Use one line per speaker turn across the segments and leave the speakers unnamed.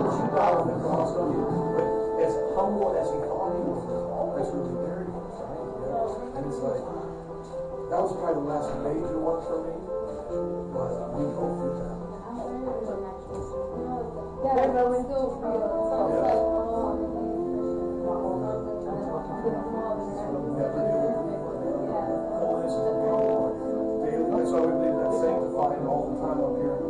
that you got on the cross, don't you? But as humble as he thought he was, what he buried him, right? And it's like, that was probably the last major one for me, but we go through that.
Yeah, but we still feel, so oh,
we believe that sanctifying all the time up here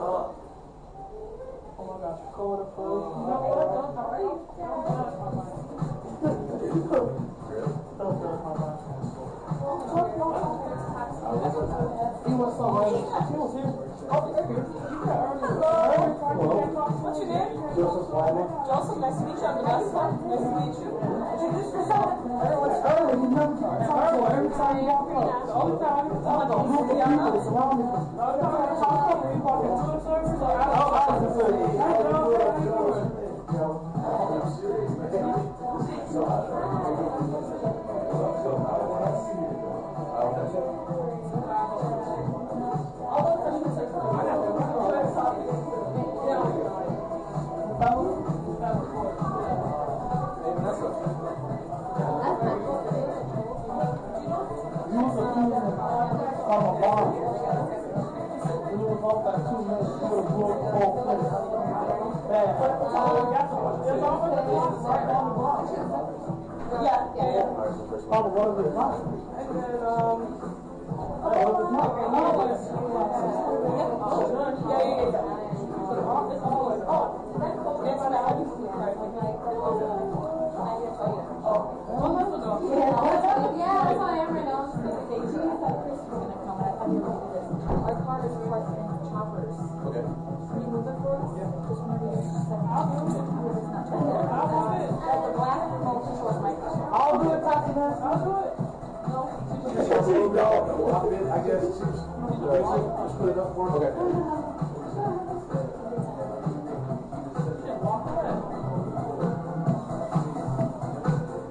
Oh
my gosh. He was somewhere. He was here. Oh, they're here.
Your name?
Joseph
Joseph, nice to meet you. I'm Vanessa. Nice to meet you. Introduce yourself.
Everyone's early. You never talk to her every time you walk up.
All the time. It's all like a
Look
movie.
at
I'm
people
not.
surrounding us. Oh, I was You
Yeah, yeah, yeah.
Months.
And then, um, yeah, yeah.
Do it,
I'll do it.
I guess, just put it up for him. Okay.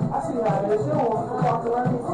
I see how it is. You don't want to talk to her.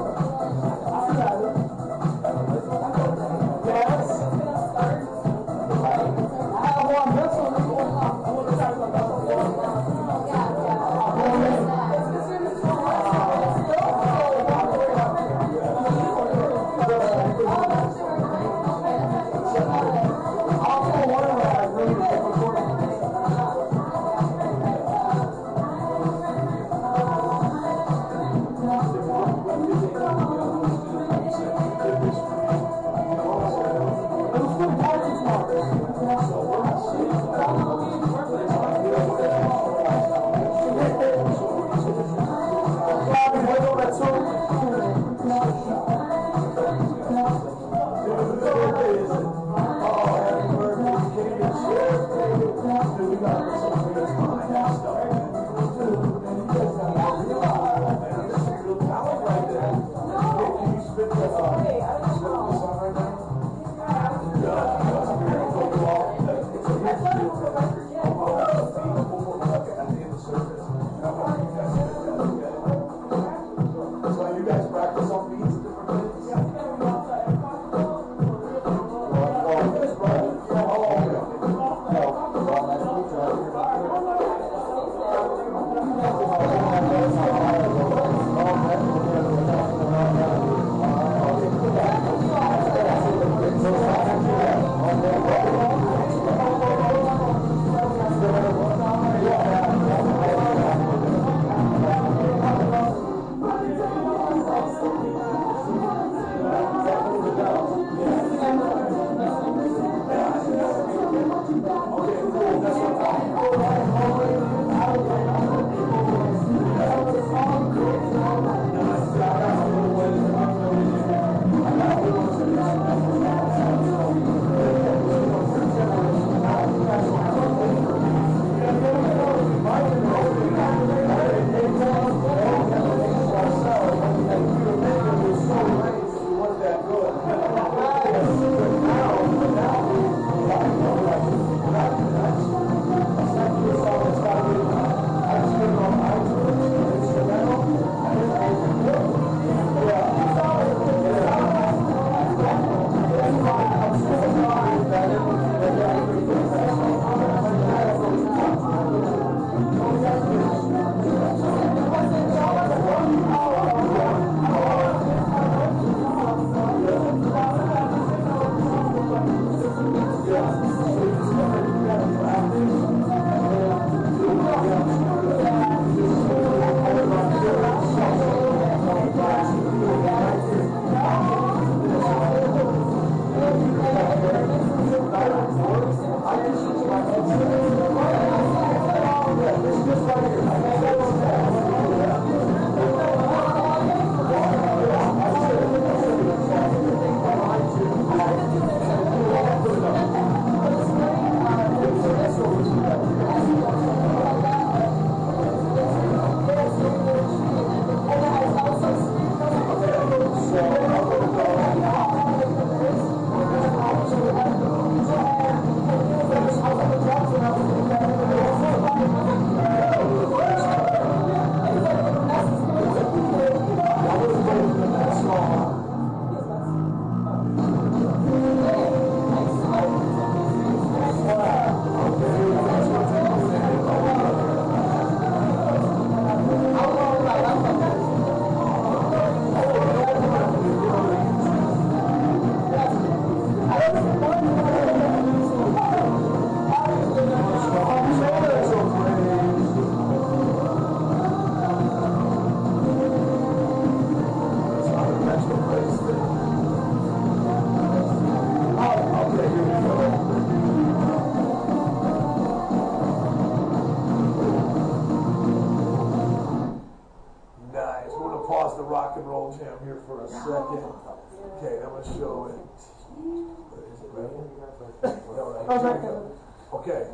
Okay.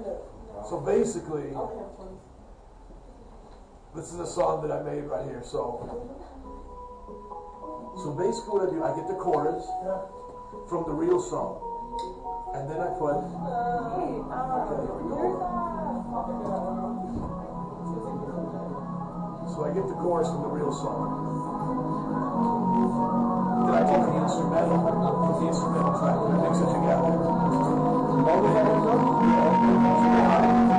So basically, this is a song that I made right here. So, so basically, what I do, I get the chorus from the real song, and then I put. Um, okay, here we uh, go. So I get the chorus from the real song. Then I take the instrumental, put the instrumental track, and mix it together. All the
up,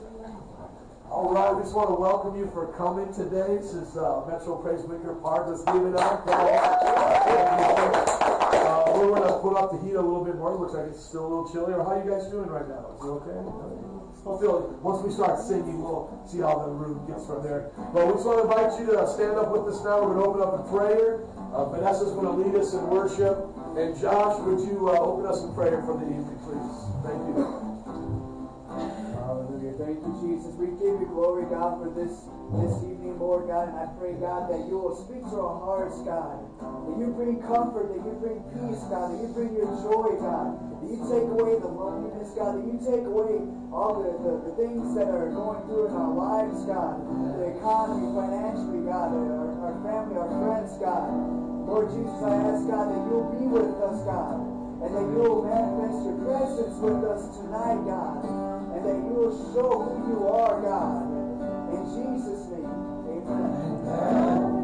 All right, we just want to welcome you for coming today. This is uh, Metro Praise Wicker Park. Let's give it up. Uh, we're going to put up the heat a little bit more. It looks like it's still a little chilly. How are you guys doing right now? Is it okay? Feel, once we start singing, we'll see how the room gets from there. But we just want to invite you to stand up with us now. We're going to open up in prayer. Uh, Vanessa's going to lead us in worship. And Josh, would you uh, open us in prayer for the evening, please? Thank you.
Thank you, Jesus. We give you glory, God, for this this evening, Lord God. And I pray, God, that you will speak to our hearts, God. That you bring comfort, that you bring peace, God. That you bring your joy, God. That you take away the loneliness, God. That you take away all the, the, the things that are going through in our lives, God. The economy, financially, God. Our, our family, our friends, God. Lord Jesus, I ask, God, that you'll be with us, God. And that you'll manifest your presence with us tonight, God and that you will show who you are, God. In Jesus' name, amen.
Into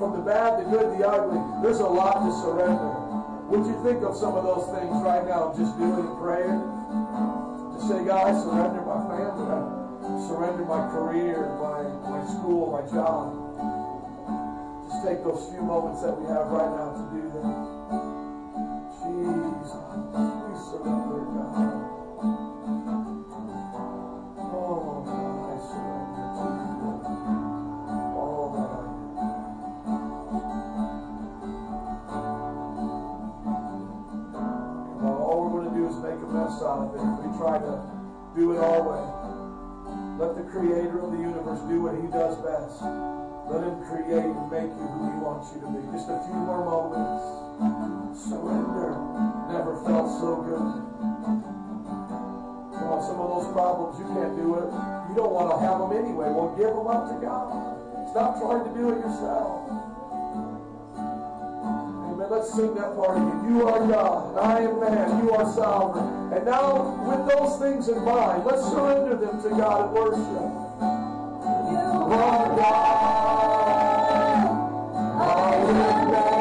from the bad, the good, the ugly, there's a lot to surrender. Would you think of some of those things right now just do it in prayer? Just say, God, I surrender my family. I surrender my career, my, my school, my job. Just take those few moments that we have right now to do that. To do it our way. Let the creator of the universe do what he does best. Let him create and make you who he wants you to be. Just a few more moments. Surrender. Never felt so good. Come on, some of those problems, you can't do it. You don't want to have them anyway. Well, give them up to God. Stop trying to do it yourself. Let's sing that part again. You are God, and I am man. You are sovereign. And now, with those things in mind, let's surrender them to God and worship.
You
Lord, Just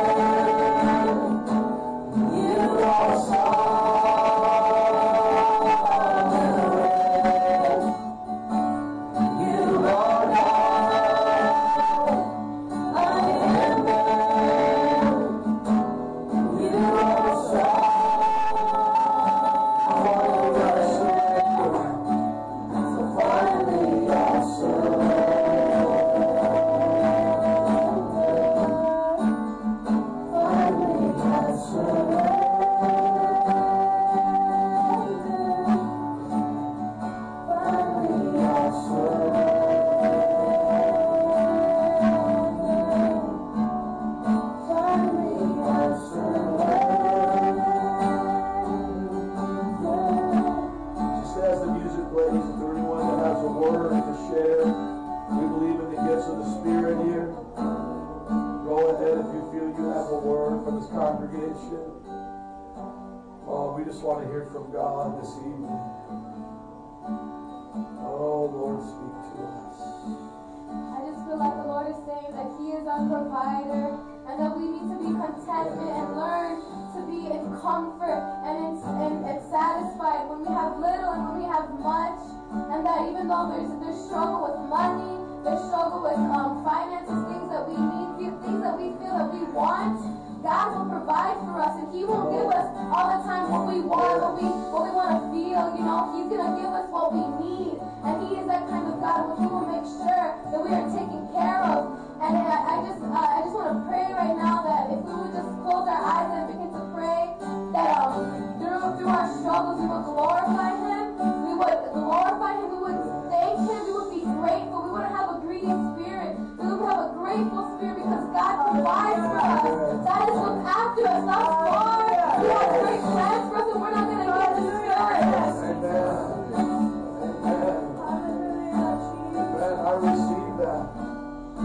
contentment and learn to be in comfort and, in, and, and satisfied when we have little and when we have much. And that even though there's, there's struggle with money, there's struggle with um, finances, things that we need, things that we feel that we want, God will provide for us and He won't give us all the time what we want, what we, what we want to feel, you know. He's to give us what we need. And He is that kind of God where He will make sure that we are taken care of. And I, I just uh, I just want to pray right now that if we would just close our eyes and begin to pray that um, through, through our struggles we would glorify Him, we would glorify Him, we would thank Him, we would be grateful, we wouldn't have a greedy spirit, we would have a grateful spirit because God provides for us. God is looked after us thus far.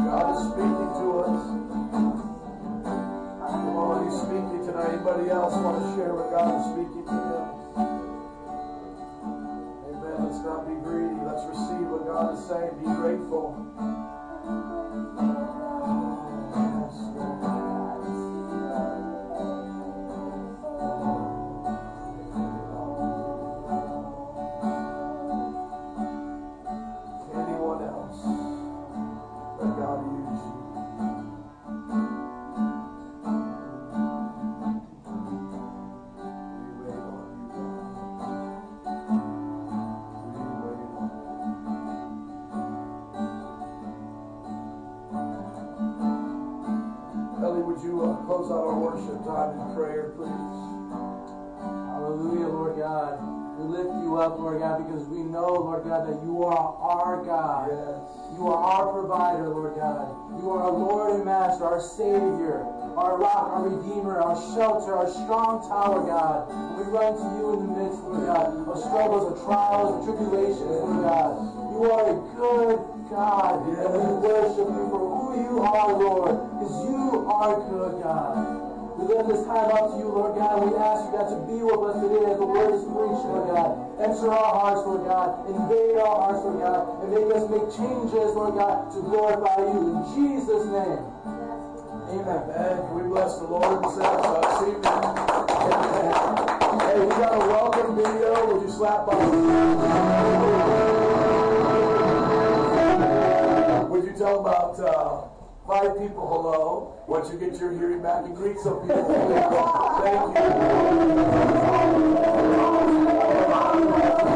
God is speaking to us. Come on, He's speaking tonight. Anybody else want to share what God is speaking to them? Amen. Let's not be greedy. Let's receive what God is saying. Be grateful. Yes, Lord. God,
because we know, Lord God, that you are our God.
Yes.
You are our provider, Lord God. You are our Lord and Master, our Savior, our rock, our Redeemer, our shelter, our strong tower, God. We run to you in the midst, Lord God, of struggles, of trials, of tribulations, Lord God. You are a good God, and we worship you for who you are, Lord, because you are good, God. We lift this time up to you, Lord God, and we ask you, God, to be with us today as the word is preached, Lord God. Enter our hearts, Lord God. Invade our hearts, Lord God, and make us make changes, Lord God, to glorify you. In Jesus' name. Amen.
Amen. Can we bless the Lord this uh, this evening? Amen. Hey, we got a welcome video. Would you slap by? Would you tell about uh, five people hello? Once you get your hearing back and greet some people. You.
Thank you.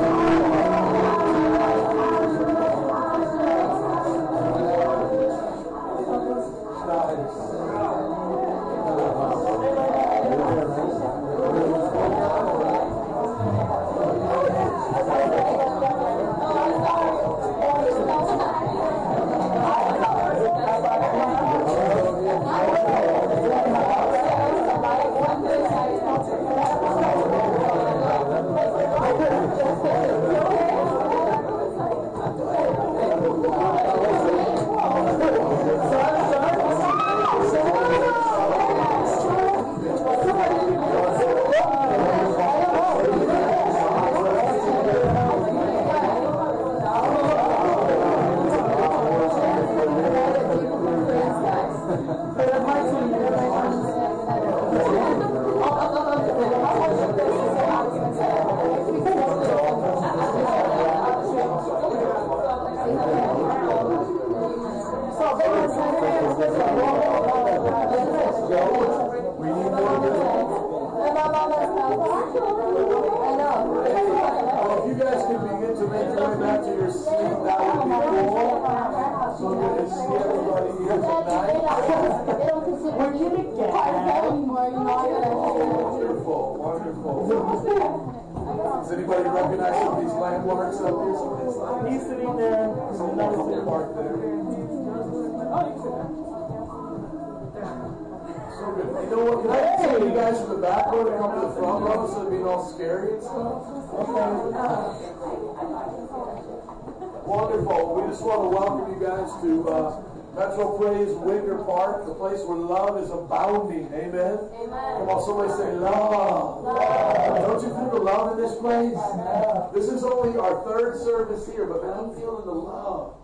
Everybody here tonight.
They don't consider me part of that anymore, you know,
Wonderful, wonderful. Does anybody recognize some of these landmarks up here? Some of these landmarks?
He's sitting there.
Some wonderful park there. So good. You know what? Can I get some you guys from the back row to come to the front row instead of being all scary and stuff? Wonderful. We just want to welcome you guys to uh, Metro Praise Wicker Park, the place where love is abounding. Amen. Come on, somebody say love. Don't you feel the love in this place? This is only our third service here, but man, I'm feeling the love.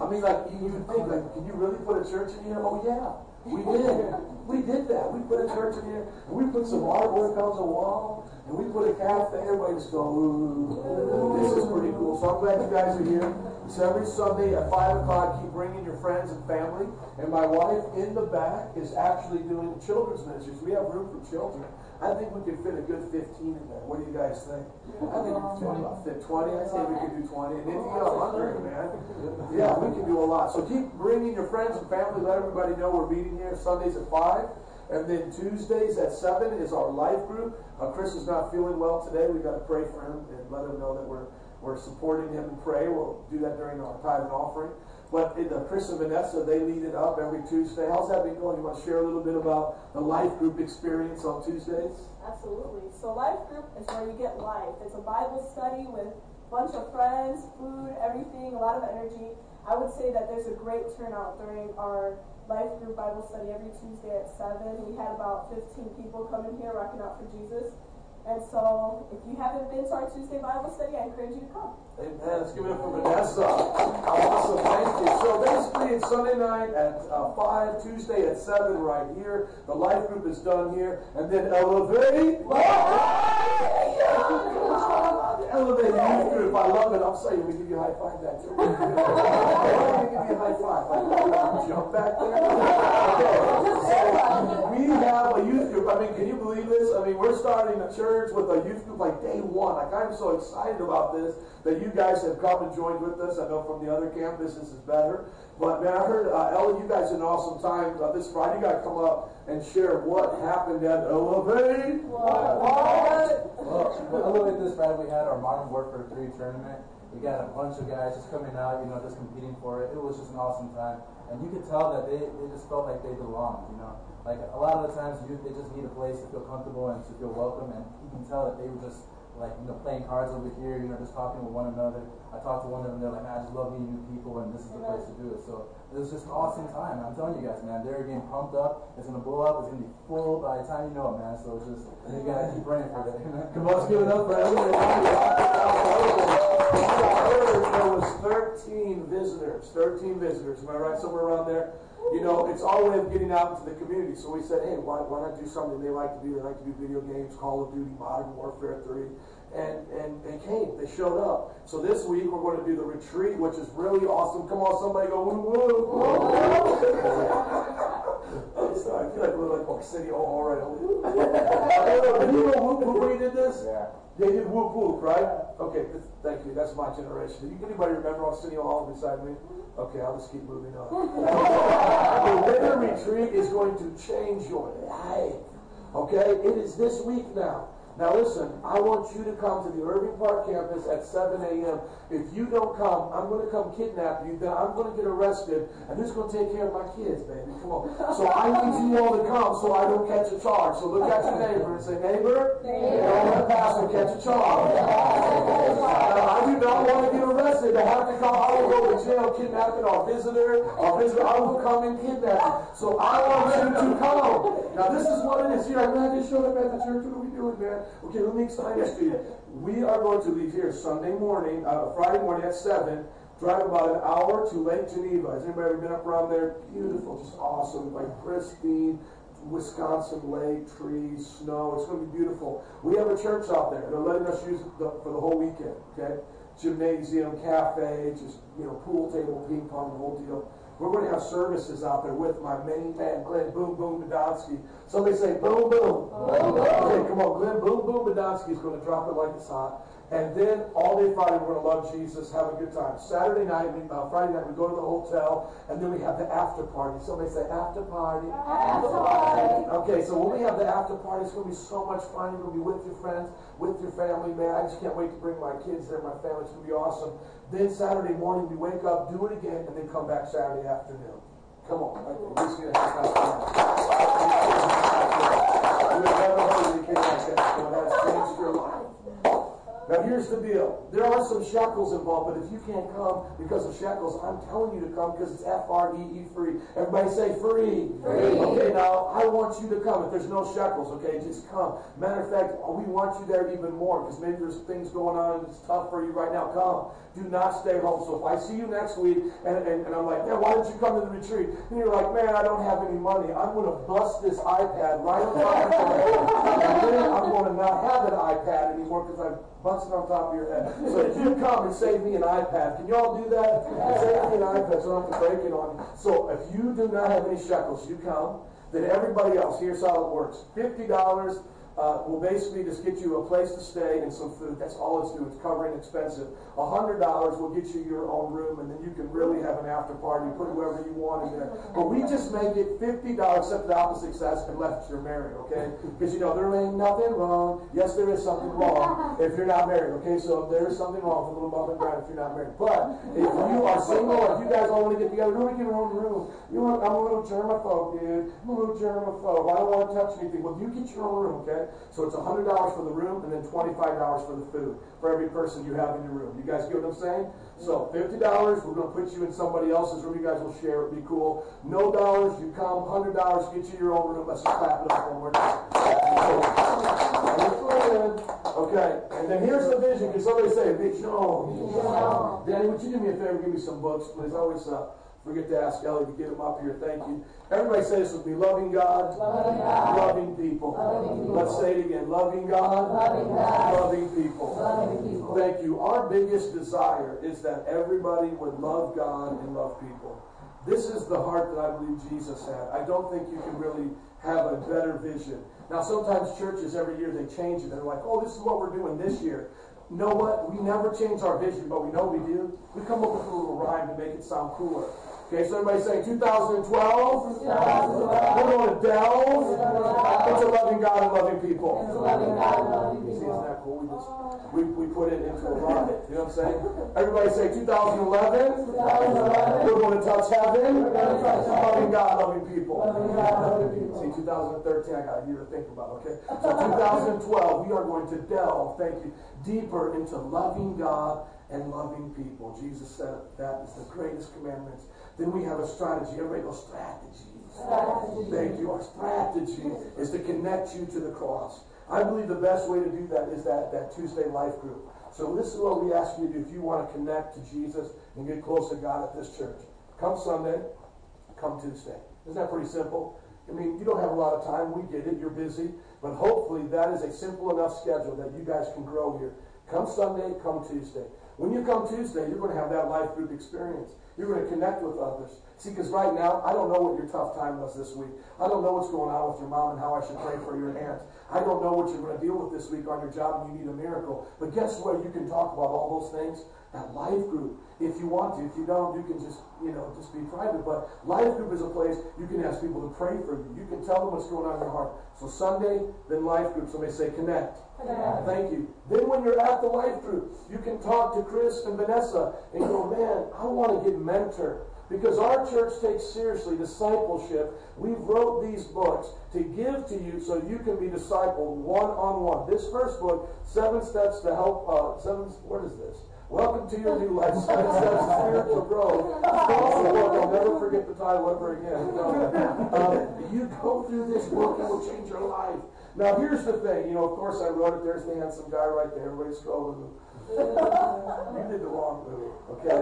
I mean, like you, you think, like, can you really put a church in here? Oh yeah, we did. We did that. We put a church in here, and we put some artwork on the wall, and we put a cafe. Everybody just go, ooh, this is pretty cool. So I'm glad you guys are here. It's every Sunday at five o'clock. Keep bringing your friends and family. And my wife in the back is actually doing children's ministries. We have room for children. I think we could fit a good 15 in there. What do you guys think? I think we could fit about 20. I say we could do 20. And if you got 100, man, yeah, we can do a lot. So keep bringing your friends and family. Let everybody know we're meeting here Sundays at 5. And then Tuesdays at 7 is our life group. Uh, Chris is not feeling well today. We've got to pray for him and let him know that we're, we're supporting him and pray. We'll do that during our tithe and offering. But in the Chris and Vanessa, they lead it up every Tuesday. How's that been going? You want to share a little bit about the life group experience on Tuesdays?
Absolutely. So life group is where you get life. It's a Bible study with a bunch of friends, food, everything, a lot of energy. I would say that there's a great turnout during our life group Bible study every Tuesday at 7. We had about 15 people come in here rocking out for Jesus. And so if you haven't been to our Tuesday Bible study, I encourage you to come.
Amen. Let's give it up for Vanessa. Awesome. Thank you. So basically, it's Sunday night at uh, 5, Tuesday at 7 right here. The life group is done here. And then Elevate. Elevate Youth Group. I love it. I'm saying, we give you a high five that too. Me give you a high five. Like, jump back there. We have a youth group. I mean, can you believe this? I mean, we're starting a church with a youth group like day one. Like, I'm so excited about this that you guys have come and joined with us. I know from the other campus this is better. But man, I heard uh, you guys had an awesome time uh, this Friday. You got to come up and share what happened at Elevate. What? what?
Well, Elevate this Friday, we had our Modern Warfare 3 tournament. We got a bunch of guys just coming out, you know, just competing for it. It was just an awesome time. And you could tell that they, they just felt like they belonged, you know. Like a lot of the times youth, they just need a place to feel comfortable and to feel welcome. And you can tell that they were just like, you know, playing cards over here, you know, just talking with one another. I talked to one of them, they're like, man, I just love meeting new people and this is the place to do it. So it was just an awesome time. I'm telling you guys, man, they're getting pumped up. It's going to blow up. It's going to be full by the time you know it, man. So it's just, you got to keep praying for that.
Come on, let's give it up for heard there was 13 visitors. 13 visitors. Am I right? Somewhere around there. You know, it's our way of getting out into the community. So we said, hey, why, why not do something they like to do? They like to do video games, Call of Duty, Modern Warfare 3. And, and they came, they showed up. So this week we're going to do the retreat, which is really awesome. Come on, somebody go, woo, woo, woo. I'm sorry, I feel like we're like Park Arsenio already. Did you know whoop whoop when you did this?
Yeah.
They did whoop whoop, right? Okay, th- thank you. That's my generation. You, anybody remember Arsenio Hall beside me? Okay, I'll just keep moving on. the winter retreat is going to change your life. Okay, it is this week now. Now listen, I want you to come to the Irving Park campus at 7 a.m. If you don't come, I'm going to come kidnap you. Then I'm going to get arrested, and who's going to take care of my kids, baby? Come on. So I need you all to come, so I don't catch a charge. So look at your neighbor and say, neighbor, don't let pastor catch a charge. Now, I do not want to get arrested. To have to come, I will go to jail kidnapping our visitor. Our visitor, I will come and kidnap you. So I want you to come. Now this is what it is. You're like, man, they showed up at the church. What are we doing, man? Okay, let me explain this to you. We are going to leave here Sunday morning, uh, Friday morning at 7, drive about an hour to Lake Geneva. Has anybody ever been up around there? Beautiful, just awesome, like pristine. Wisconsin lake, trees, snow. It's going to be beautiful. We have a church out there. They're letting us use it for the whole weekend. Okay, gymnasium, cafe, just you know, pool table, ping pong, the whole deal. we're going to have services out there with my main man, Glenn Boom Boom Badonsky. Somebody say boom boom. boom, boom. Okay, come on, Glenn Boom Boom Badonsky is going to drop it like it's hot. And then all day Friday, we're going to love Jesus, have a good time. Saturday night, we, uh, Friday night, we go to the hotel, and then we have the after party. Somebody say after party.
After party.
Okay, so when we have the after party, it's going to be so much fun. You're going to be with your friends, with your family, man. I just can't wait to bring my kids there, my family. It's going to be awesome. Then Saturday morning, we wake up, do it again, and then come back Saturday afternoon. Come on. Okay, we're just going to have that fun. You have never heard anything like that. So that's changed your life. Now here's the deal. There are some shackles involved, but if you can't come because of shackles, I'm telling you to come because it's F-R-E-E free. Everybody say free.
Free.
Okay, now I want you to come. If there's no shackles, okay, just come. Matter of fact, we want you there even more because maybe there's things going on and it's tough for you right now. Come. Do not stay home. So if I see you next week and, and, and I'm like, man, why don't you come to the retreat? And you're like, man, I don't have any money. I'm going to bust this iPad right on top of your head. And then I'm going to not have an iPad anymore because I'm busting on top of your head. So if you come and save me an iPad, can y'all do that? Save me an iPad so I don't have to break it on you. So if you do not have any shekels, you come. Then everybody else, here's how it works. $50 uh, will basically just get you a place to stay and some food. That's all it's doing. It's covering expensive. $100 will get you your own room, and then you can really have an after party. Put whoever you want in there. But we just make it $50, except the opposite and left you're married, okay? Because, you know, there ain't nothing wrong. Yes, there is something wrong if you're not married, okay? So there is something wrong with a little above and ground if you're not married. But if you are single, if you guys all want to get together, don't get your own room. You want, I'm a little germaphobe, dude. I'm a little germaphobe. I don't want to touch anything. Well, you get your own room, okay? So it's $100 for the room and then $25 for the food for every person you have in your room. You guys get what I'm saying? So $50, we're going to put you in somebody else's room. You guys will share. It'll be cool. No dollars, you come. $100, get you your own room. Let's just clap it up one more time. Okay, and then here's the vision. Can somebody say vision? Oh, Danny, would you do me a favor? Give me some books, please. I always uh, forget to ask Ellie to get him up here. Thank you. Everybody say this with me. Loving God.
Loving God.
Loving people.
Loving people.
Let's say it again. Loving God.
Loving God.
Loving people.
Loving people.
Thank you. Our biggest desire is that everybody would love God and love people. This is the heart that I believe Jesus had. I don't think you can really have a better vision. Now, sometimes churches every year they change it. They're like, oh, this is what we're doing this year. Know what? We never change our vision, but we know we do. We come up with a little rhyme to make it sound cooler. Okay, so everybody say 2012.
2012.
We're going to delve into loving God and loving people.
Into loving God
See, isn't that cool? We just we, we put it into a rhyme. You know what I'm saying? Everybody say 2011.
2011.
We're going to touch heaven.
Touch.
Loving God, loving people.
Loving God, loving people.
See, 2013, I got a year to think about, okay? So 2012, we are going to delve, thank you, deeper into loving God and loving people. Jesus said that is the greatest commandments. Then we have a strategy. Everybody go, strategy.
Strategy.
Thank you. Our strategy is to connect you to the cross. I believe the best way to do that is that, that Tuesday life group. So this is what we ask you to do if you want to connect to Jesus and get close to God at this church. Come Sunday, come Tuesday. Isn't that pretty simple? I mean, you don't have a lot of time. We get it. You're busy. But hopefully that is a simple enough schedule that you guys can grow here. Come Sunday, come Tuesday. When you come Tuesday, you're going to have that life group experience. You're going to connect with others. See, because right now, I don't know what your tough time was this week. I don't know what's going on with your mom and how I should pray for your aunt. I don't know what you're going to deal with this week on your job and you need a miracle. But guess what? You can talk about all those things at life group if you want to. If you don't, you can just, you know, just be private. But life group is a place you can ask people to pray for you. You can tell them what's going on in your heart. So Sunday, then life group. Somebody say connect.
Connect.
Thank you. Then when you're at the life group, you can talk to Chris and Vanessa and go, man, I want to get mentored. Because our church takes seriously discipleship. We wrote these books to give to you so you can be discipled one on one. This first book, Seven Steps to Help, uh, seven, what is this? Welcome to your new life. That's to Spiritual Growth. It's an awesome book. I'll never forget the title ever again. Uh, you go through this book, it will change your life. Now, here's the thing. You know, of course, I wrote it. There's the handsome guy right there. Everybody's scrolling. You did the wrong move, okay?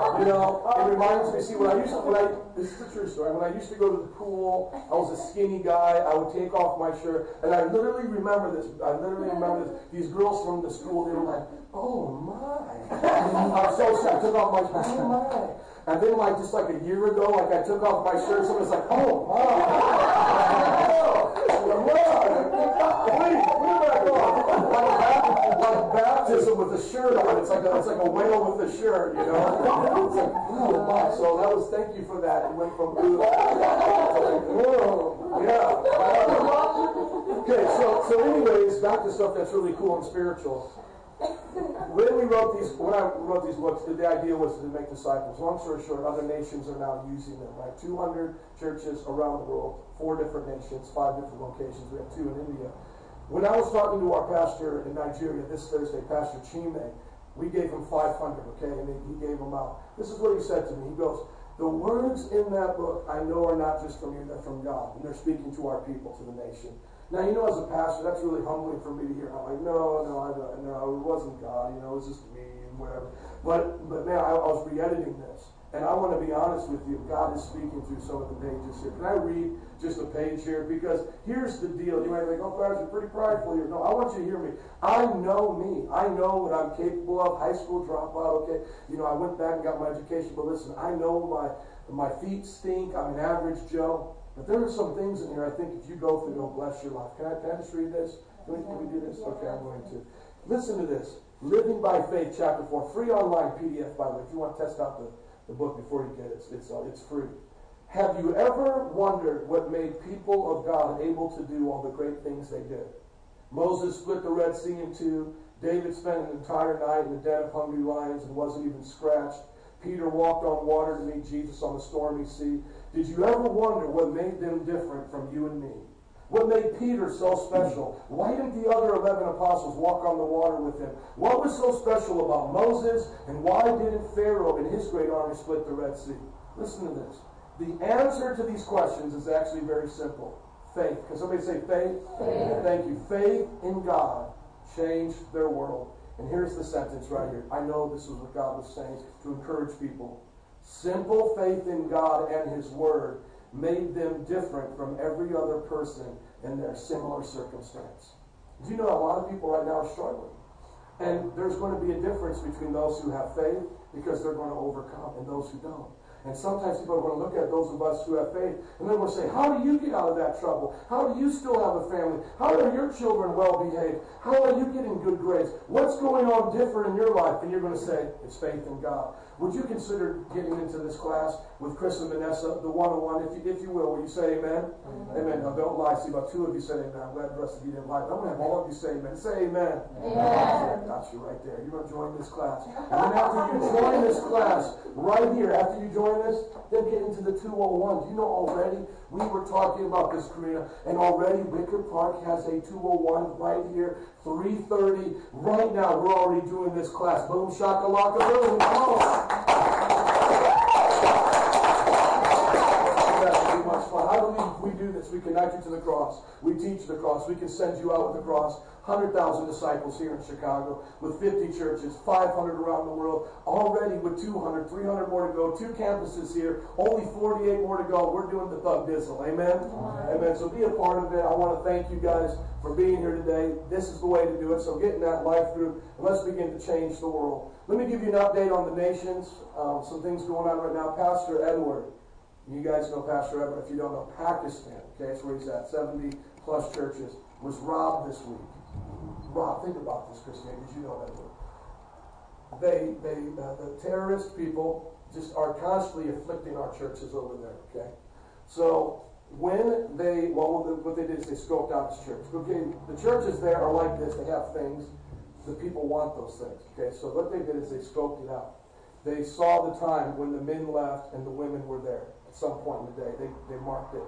you know, oh. it reminds me. See, when I used to, when I this is a true story. When I used to go to the pool, I was a skinny guy. I would take off my shirt, and I literally remember this. I literally remember this. These girls from the school, they were like, oh my. I'm so sad. I took off my, oh my. And then like just like a year ago, like I took off my shirt, someone's like, oh my. Please, put it back on. Like, like baptism with a shirt on. It's like a, it's like a whale with a shirt, you know? It's like, oh my. So that was, thank you for that. It went from, ooh, like, whoa, yeah. Okay, so, so anyways, back to stuff that's really cool and spiritual when we wrote these, when I wrote these books, the, idea was to make disciples. Long story short, other nations are now using them. Right, 200 churches around the world, four different nations, five different locations. We have two in India. When I was talking to our pastor in Nigeria this Thursday, Pastor Chime, we gave him 500. Okay, and he gave them out. This is what he said to me. He goes, "The words in that book I know are not just from you; they're from God, and they're speaking to our people, to the nation." Now, you know, as a pastor, that's really humbling for me to hear. I'm like, no, no, I no, it wasn't God. You know, it was just me and whatever. But, but man, I, I was re-editing this, and I want to be honest with you. God is speaking through some of the pages here. Can I read just a page here? Because here's the deal. You might think, oh, Pastor, pretty prideful here. No, I want you to hear me. I know me. I know what I'm capable of. High school dropout. Okay, you know, I went back and got my education, but listen, I know my my feet stink. I'm an average Joe. But there are some things in here I think if you go through, it'll bless your life. Can I, can I just read this? Can we, can we do this? Okay, I'm going to. Listen to this. Living by Faith, chapter 4. Free online PDF, by the way. If you want to test out the, the book before you get it, it's, it's, uh, it's free. Have you ever wondered what made people of God able to do all the great things they did? Moses split the Red Sea in two. David spent an entire night in the den of hungry lions and wasn't even scratched. Peter walked on water to meet Jesus on the stormy sea. Did you ever wonder what made them different from you and me? What made Peter so special? Why didn't the other 11 apostles walk on the water with him? What was so special about Moses? And why didn't Pharaoh and his great army split the Red Sea? Listen to this. The answer to these questions is actually very simple. Faith. Can somebody say faith? faith? Thank you. Faith in God changed their world. And here's the sentence right here. I know this is what God was saying to encourage people. Simple faith in God and His Word made them different from every other person in their similar circumstance. Do you know a lot of people right now are struggling? And there's going to be a difference between those who have faith because they're going to overcome and those who don't. And sometimes people are going to look at those of us who have faith and they're going to say, How do you get out of that trouble? How do you still have a family? How are your children well behaved? How are you getting good grades? What's going on different in your life? And you're going to say, It's faith in God. Would you consider getting into this class with Chris and Vanessa, the one-on-one, if you, if you will? Will you say amen? Amen. amen. Now, don't lie. See, about two of you said amen. I'm glad the rest of you didn't lie. I'm going to have all of you say amen. Say amen. Amen. Got you right there. You're going to join this class. And then after you join this class, right here, after you join this, then get into the 201. Do you know already? We were talking about this, Karina, and already Wicker Park has a 201 right here, 330. Right now, we're already doing this class. Boom, shakalaka, boom. Come on. We, do this? We connect you to the cross. We teach the cross. We can send you out with the cross. 100,000 disciples here in Chicago with 50 churches, 500 around the world, already with 200, 300 more to go, two campuses here, only 48 more to go. We're doing the thug dizzle. Amen? Amen? Amen. So be a part of it. I want to thank you guys for being here today. This is the way to do it. So get in that life group and let's begin to change the world. Let me give you an update on the nations. Um, some things going on right now. Pastor Edward. You guys know Pastor Edward. If you don't know, Pakistan, okay, that's where he's at. 70 plus churches. Was robbed this week. Rob, think about this, Christian. Did you know that? They, they, uh, the terrorist people just are constantly afflicting our churches over there. Okay, so when they, well, what they did is they scoped out this church. Okay, the churches there are like this. They have things. The people want those things. Okay, so what they did is they scoped it out. They saw the time when the men left and the women were there some point in the day. They, they marked it.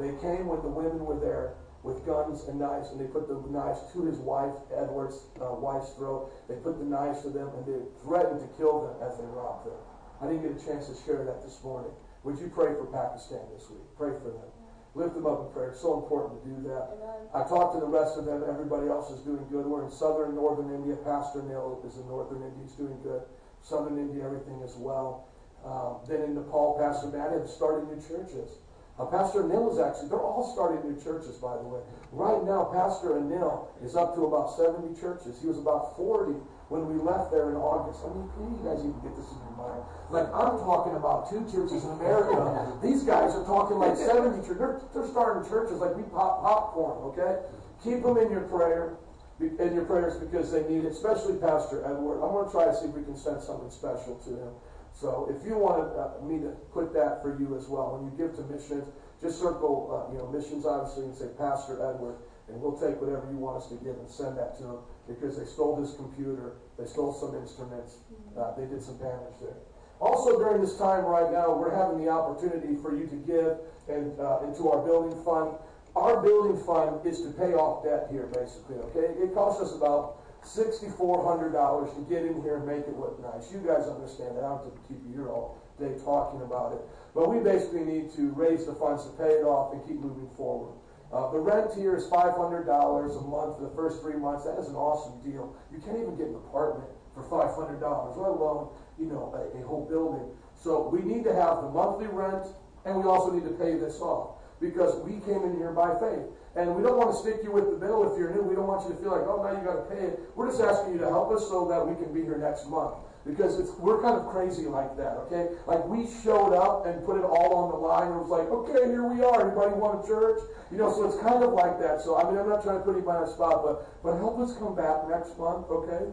They came when the women were there with guns and knives, and they put the knives to his wife, Edward's uh, wife's throat. They put the knives to them, and they threatened to kill them as they robbed them. I didn't get a chance to share that this morning. Would you pray for Pakistan this week? Pray for them. Lift them up in prayer. It's so important to do that. Amen. I talked to the rest of them. Everybody else is doing good. We're in southern northern India. Pastor Neil is in northern India. He's doing good. Southern India, everything is well. Um, then in Nepal, Pastor Matt has started new churches. Uh, Pastor Anil is actually, they're all starting new churches, by the way. Right now, Pastor Anil is up to about 70 churches. He was about 40 when we left there in August. I mean, you guys even get this in your mind. Like, I'm talking about two churches in America. These guys are talking like 70 churches. They're, they're starting churches like we pop popcorn, okay? Keep them in your prayer, in your prayers because they need it, especially Pastor Edward. I'm going to try to see if we can send something special to him. So if you want uh, me to put that for you as well, when you give to missions, just circle, uh, you know, missions obviously and say Pastor Edward, and we'll take whatever you want us to give and send that to him because they stole his computer, they stole some instruments, uh, they did some damage there. Also, during this time right now, we're having the opportunity for you to give and, uh, into our building fund. Our building fund is to pay off debt here, basically. Okay, it costs us about $6,400 to get in here and make it look nice. You guys understand that. I don't have to keep you here all day talking about it. But we basically need to raise the funds to pay it off and keep moving forward. Uh, the rent here is $500 a month for the first three months. That is an awesome deal. You can't even get an apartment for $500, let alone, you know, a, a whole building. So we need to have the monthly rent, and we also need to pay this off because we came in here by faith. And we don't want to stick you with the bill if you're new. We don't want you to feel like, oh, now you got to pay it. We're just asking you to help us so that we can be here next month. Because we're kind of crazy like that, okay? Like we showed up and put it all on the line and it was like, okay, here we are. Anybody want a church? You know, so it's kind of like that. So, I mean, I'm not trying to put anybody on the spot, but, but help us come back next month, okay?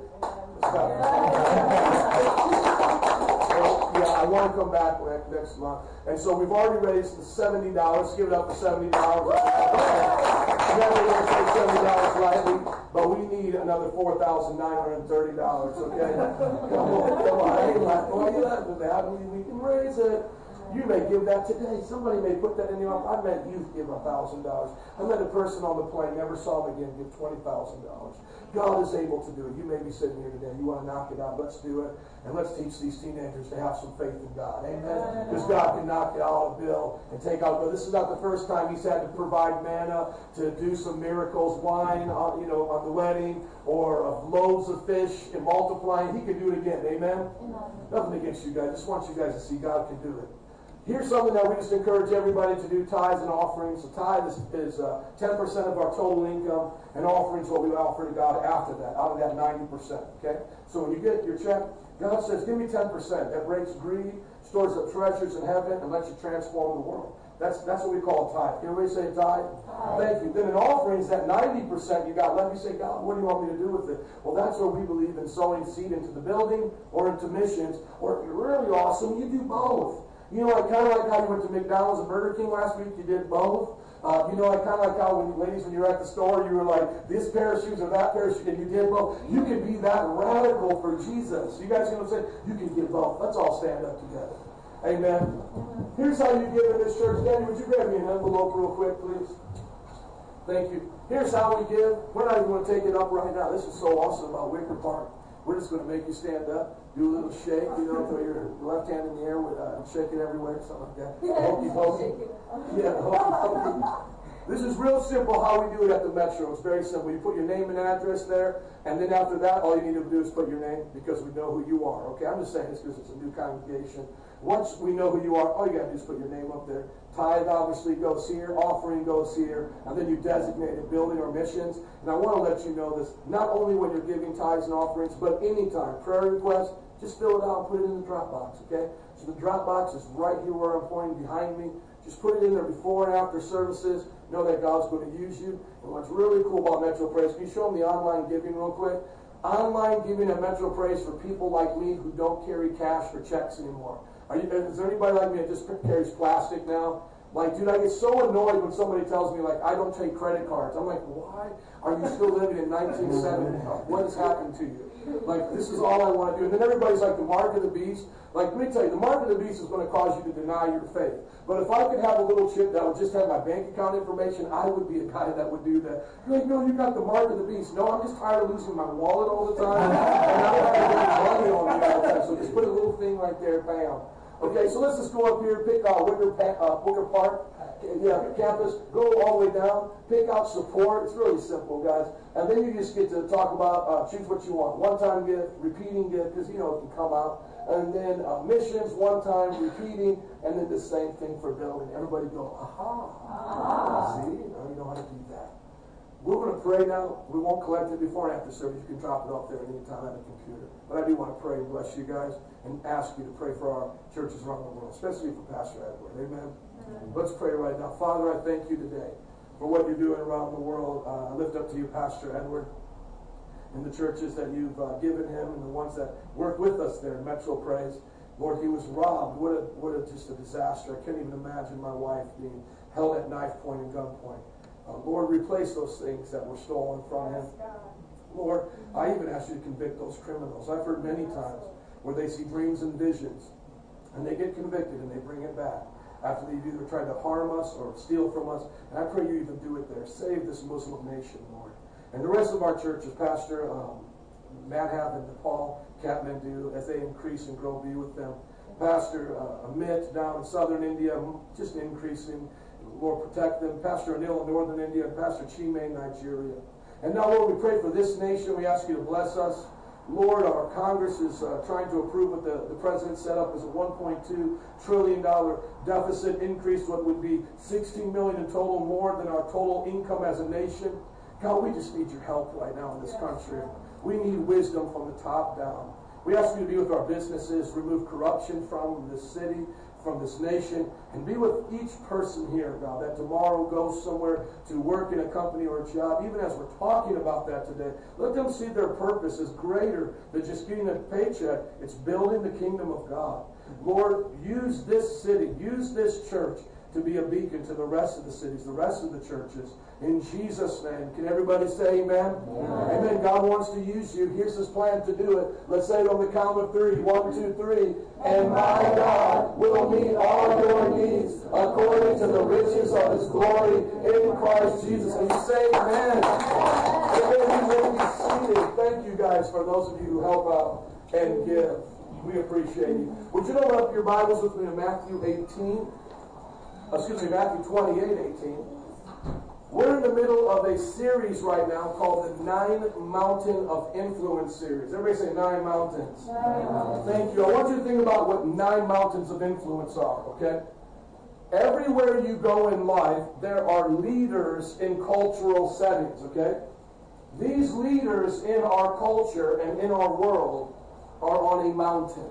Yeah, I want to come back next month. And so we've already raised the $70. Give it up for $70. Never going to say $70 lightly, but we need another $4,930, okay? Come on, come on. I ain't. Why are you laughing at that? We, we can raise it. You may give that today. Somebody may put that in your I've met youth give a thousand dollars. I met a person on the plane, never saw him again, give twenty thousand dollars. God is able to do it. You may be sitting here today. You want to knock it out. Let's do it. And let's teach these teenagers to have some faith in God. Amen. Because God can knock it out of Bill and take out. But this is not the first time he's had to provide manna to do some miracles, wine, on, you know, on the wedding, or of loaves of fish and multiplying. He can do it again. Amen. Amen. Nothing against you guys. Just want you guys to see God can do it. Here's something that we just encourage everybody to do tithes and offerings. So tithe is, is uh, 10% of our total income, and offerings what we offer to God after that, out of that 90%. Okay? So when you get your check, God says, give me 10%. That breaks greed, stores up treasures in heaven, and lets you transform the world. That's, that's what we call a tithe. Can everybody say tithe? tithe? Thank you. Then in offerings, that 90% you got, let me say, God, what do you want me to do with it? Well, that's where we believe in sowing seed into the building or into missions. Or if you're really awesome, you do both. You know, I kind of like how you went to McDonald's and Burger King last week. You did both. Uh, you know, I kind of like how when ladies, when you were at the store, you were like, this pair of shoes or that pair of shoes, and you did both. You can be that radical for Jesus. You guys know what I'm saying? You can give both. Let's all stand up together. Amen. Here's how you give in this church. Danny, would you grab me an envelope real quick, please? Thank you. Here's how we give. We're not even going to take it up right now. This is so awesome about Wicker Park. We're just going to make you stand up, do a little shake, you know, throw your left hand in the air with, uh, shake it everywhere, something like that. Hokey pokey. Yeah, hokey pokey. This is real simple how we do it at the Metro. It's very simple. You put your name and address there, and then after that, all you need to do is put your name because we know who you are. Okay, I'm just saying this because it's a new congregation. Once we know who you are, all you got to do is put your name up there. Tithe obviously goes here, offering goes here, and then you designate a building or missions. And I want to let you know this not only when you're giving tithes and offerings, but anytime. Prayer requests, just fill it out and put it in the drop box, okay? So the drop box is right here where I'm pointing behind me. Just put it in there before and after services. Know that God's going to use you. And what's really cool about Metro Praise, can you show them the online giving real quick? Online giving at Metro Praise for people like me who don't carry cash or checks anymore. Are you, is there anybody like me that just carries plastic now? Like, dude, I get so annoyed when somebody tells me, like, I don't take credit cards. I'm like, why are you still living in 1970? What has happened to you? Like, this is all I want to do. And then everybody's like, the mark of the beast. Like, let me tell you, the mark of the beast is going to cause you to deny your faith. But if I could have a little chip that would just have my bank account information, I would be a guy that would do that. You're like, no, you got the mark of the beast. No, I'm just tired of losing my wallet all the time. So just put a little thing right there, bam. Okay, so let's just go up here, pick uh, Wicker, uh, Wicker Park, yeah, campus, go all the way down, pick out support. It's really simple, guys. And then you just get to talk about, uh, choose what you want. One-time gift, repeating gift, because, you know, it can come out. And then uh, missions, one-time, repeating, and then the same thing for building. Everybody go, aha. aha. See? Now you know how to do that. we're going to pray now. We won't collect it before and after service. You can drop it off there anytime on the computer. But I do want to pray and bless you guys and ask you to pray for our churches around the world, especially for Pastor Edward. Amen. Let's pray right now. Father, I thank you today for what you're doing around the world. Uh, I lift up to you, Pastor Edward, and the churches that you've uh, given him and the ones that work with us there in Metro Praise. Lord, he was robbed. What a, what a, just a disaster. I can't even imagine my wife being held at knife point and gunpoint. Uh, Lord, replace those things that were stolen from him. Lord, I even ask you to convict those criminals. I've heard many times where they see dreams and visions and they get convicted and they bring it back after they've either tried to harm us or steal from us. And I pray you even do it there. Save this Muslim nation, Lord. And the rest of our churches, Pastor um, Madhav and Nepal, Kathmandu, as they increase and grow, be with them. Pastor uh, Amit down in southern India, just increasing. Lord, protect them. Pastor Anil in northern India, and Pastor Chime in Nigeria. And now, Lord, we pray for this nation. We ask you to bless us. Lord, our Congress is uh, trying to approve what the, the president set up as a $1.2 trillion deficit increase, what would be 16 million in total more than our total income as a nation. God, we just need your help right now in this country. We need wisdom from the top down. We ask you to be with our businesses, remove corruption from this city, from this nation, and be with each person here, God, that tomorrow goes somewhere to work in a company or a job, even as we're talking about that today. Let them see their purpose is greater than just getting a paycheck. It's building the kingdom of God. Lord, use this city, use this church to be a beacon to the rest of the cities, the rest of the churches. In Jesus' name. Can everybody say amen? amen? Amen. God wants to use you. Here's his plan to do it. Let's say it on the count of three. One, two, three. And my God will meet all your needs according to the riches of his glory in Christ Jesus. And you say amen. Amen. You may be seated. Thank you guys for those of you who help out and give. We appreciate you. Would you open up your Bibles with me to Matthew 18? Oh, excuse me, Matthew 28, 18. We're in the middle of a series right now called the Nine Mountain of Influence series. Everybody say Nine Mountains. Nine mountains. Thank you. I want you to think about what nine mountains of influence are, okay? Everywhere you go in life, there are leaders in cultural settings, okay? These leaders in our culture and in our world are on a mountain.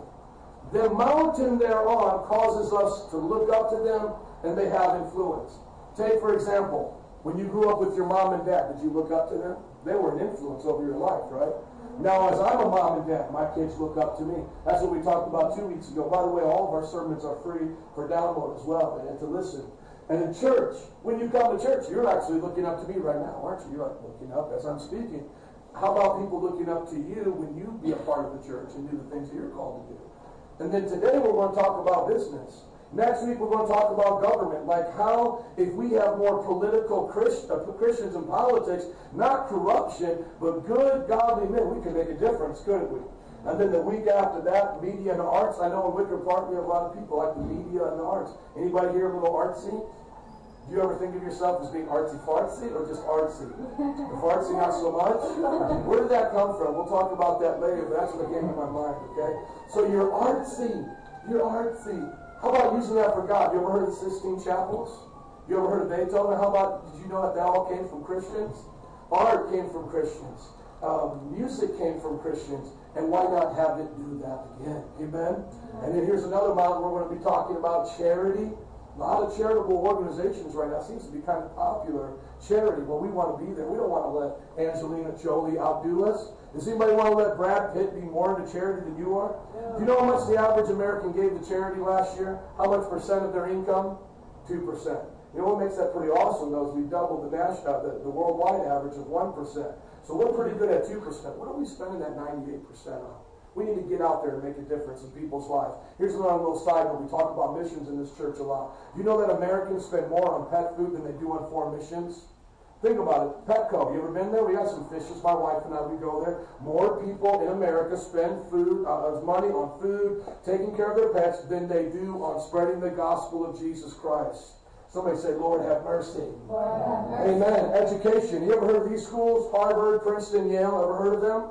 The mountain they're on causes us to look up to them and they have influence. Take, for example, when you grew up with your mom and dad, did you look up to them? They were an influence over your life, right? Now, as I'm a mom and dad, my kids look up to me. That's what we talked about two weeks ago. By the way, all of our sermons are free for download as well and to listen. And in church, when you come to church, you're actually looking up to me right now, aren't you? You're like looking up as I'm speaking. How about people looking up to you when you be a part of the church and do the things that you're called to do? And then today we're going to talk about business. Next week, we're going to talk about government, like how, if we have more political Christ, uh, Christians in politics, not corruption, but good, godly men, we can make a difference, couldn't we? And then the week after that, media and arts. I know in Wicker Park we have a lot of people like the media and the arts. Anybody here a little artsy? Do you ever think of yourself as being artsy fartsy or just artsy? The fartsy not so much? Where did that come from? We'll talk about that later, but that's what came to my mind, okay? So you're artsy. You're artsy. How about using that for God? You ever heard of the Sistine Chapels? You ever heard of Beethoven? How about, did you know that that all came from Christians? Art came from Christians. Um, music came from Christians. And why not have it do that again? Amen? And then here's another mountain we're going to be talking about charity. A lot of charitable organizations right now seems to be kind of popular. Charity, well, we want to be there. We don't want to let Angelina Jolie outdo us. Does anybody want to let Brad Pitt be more into charity than you are? Yeah. Do you know how much the average American gave to charity last year? How much percent of their income? Two percent. You know what makes that pretty awesome though is we doubled the national, uh, the, the worldwide average of one percent. So we're pretty good at two percent. What are we spending that ninety-eight percent on? We need to get out there and make a difference in people's lives. Here's another little side note. We talk about missions in this church a lot. Do you know that Americans spend more on pet food than they do on foreign missions? Think about it. Petco, you ever been there? We got some fishes. My wife and I, we go there. More people in America spend food, uh, money on food, taking care of their pets, than they do on spreading the gospel of Jesus Christ. Somebody say, Lord, have mercy.
Lord, have mercy.
Amen. Education. You ever heard of these schools? Harvard, Princeton, Yale. Ever heard of them?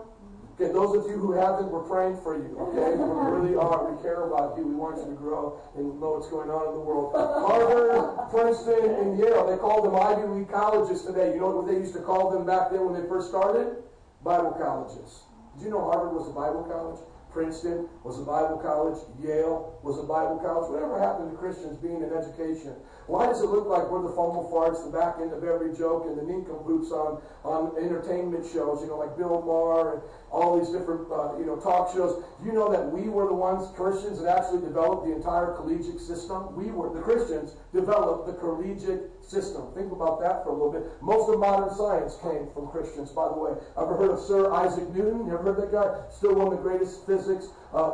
Okay, those of you who haven't, we're praying for you. Okay, we really are. We care about you. We want you to grow and know what's going on in the world. Harvard, Princeton, and Yale. They call them Ivy League colleges today. You know what they used to call them back then when they first started? Bible colleges. Did you know Harvard was a Bible college? Princeton was a Bible college. Yale was a Bible college. Whatever happened to Christians being in education? Why does it look like we're the fumble farts, the back end of every joke, and the nincompoops on, on entertainment shows, you know, like Bill Maher and all these different, uh, you know, talk shows? You know that we were the ones, Christians, that actually developed the entire collegiate system? We were, the Christians, developed the collegiate system. Think about that for a little bit. Most of modern science came from Christians, by the way. Ever heard of Sir Isaac Newton? You ever heard that guy? Still one of the greatest physics, uh,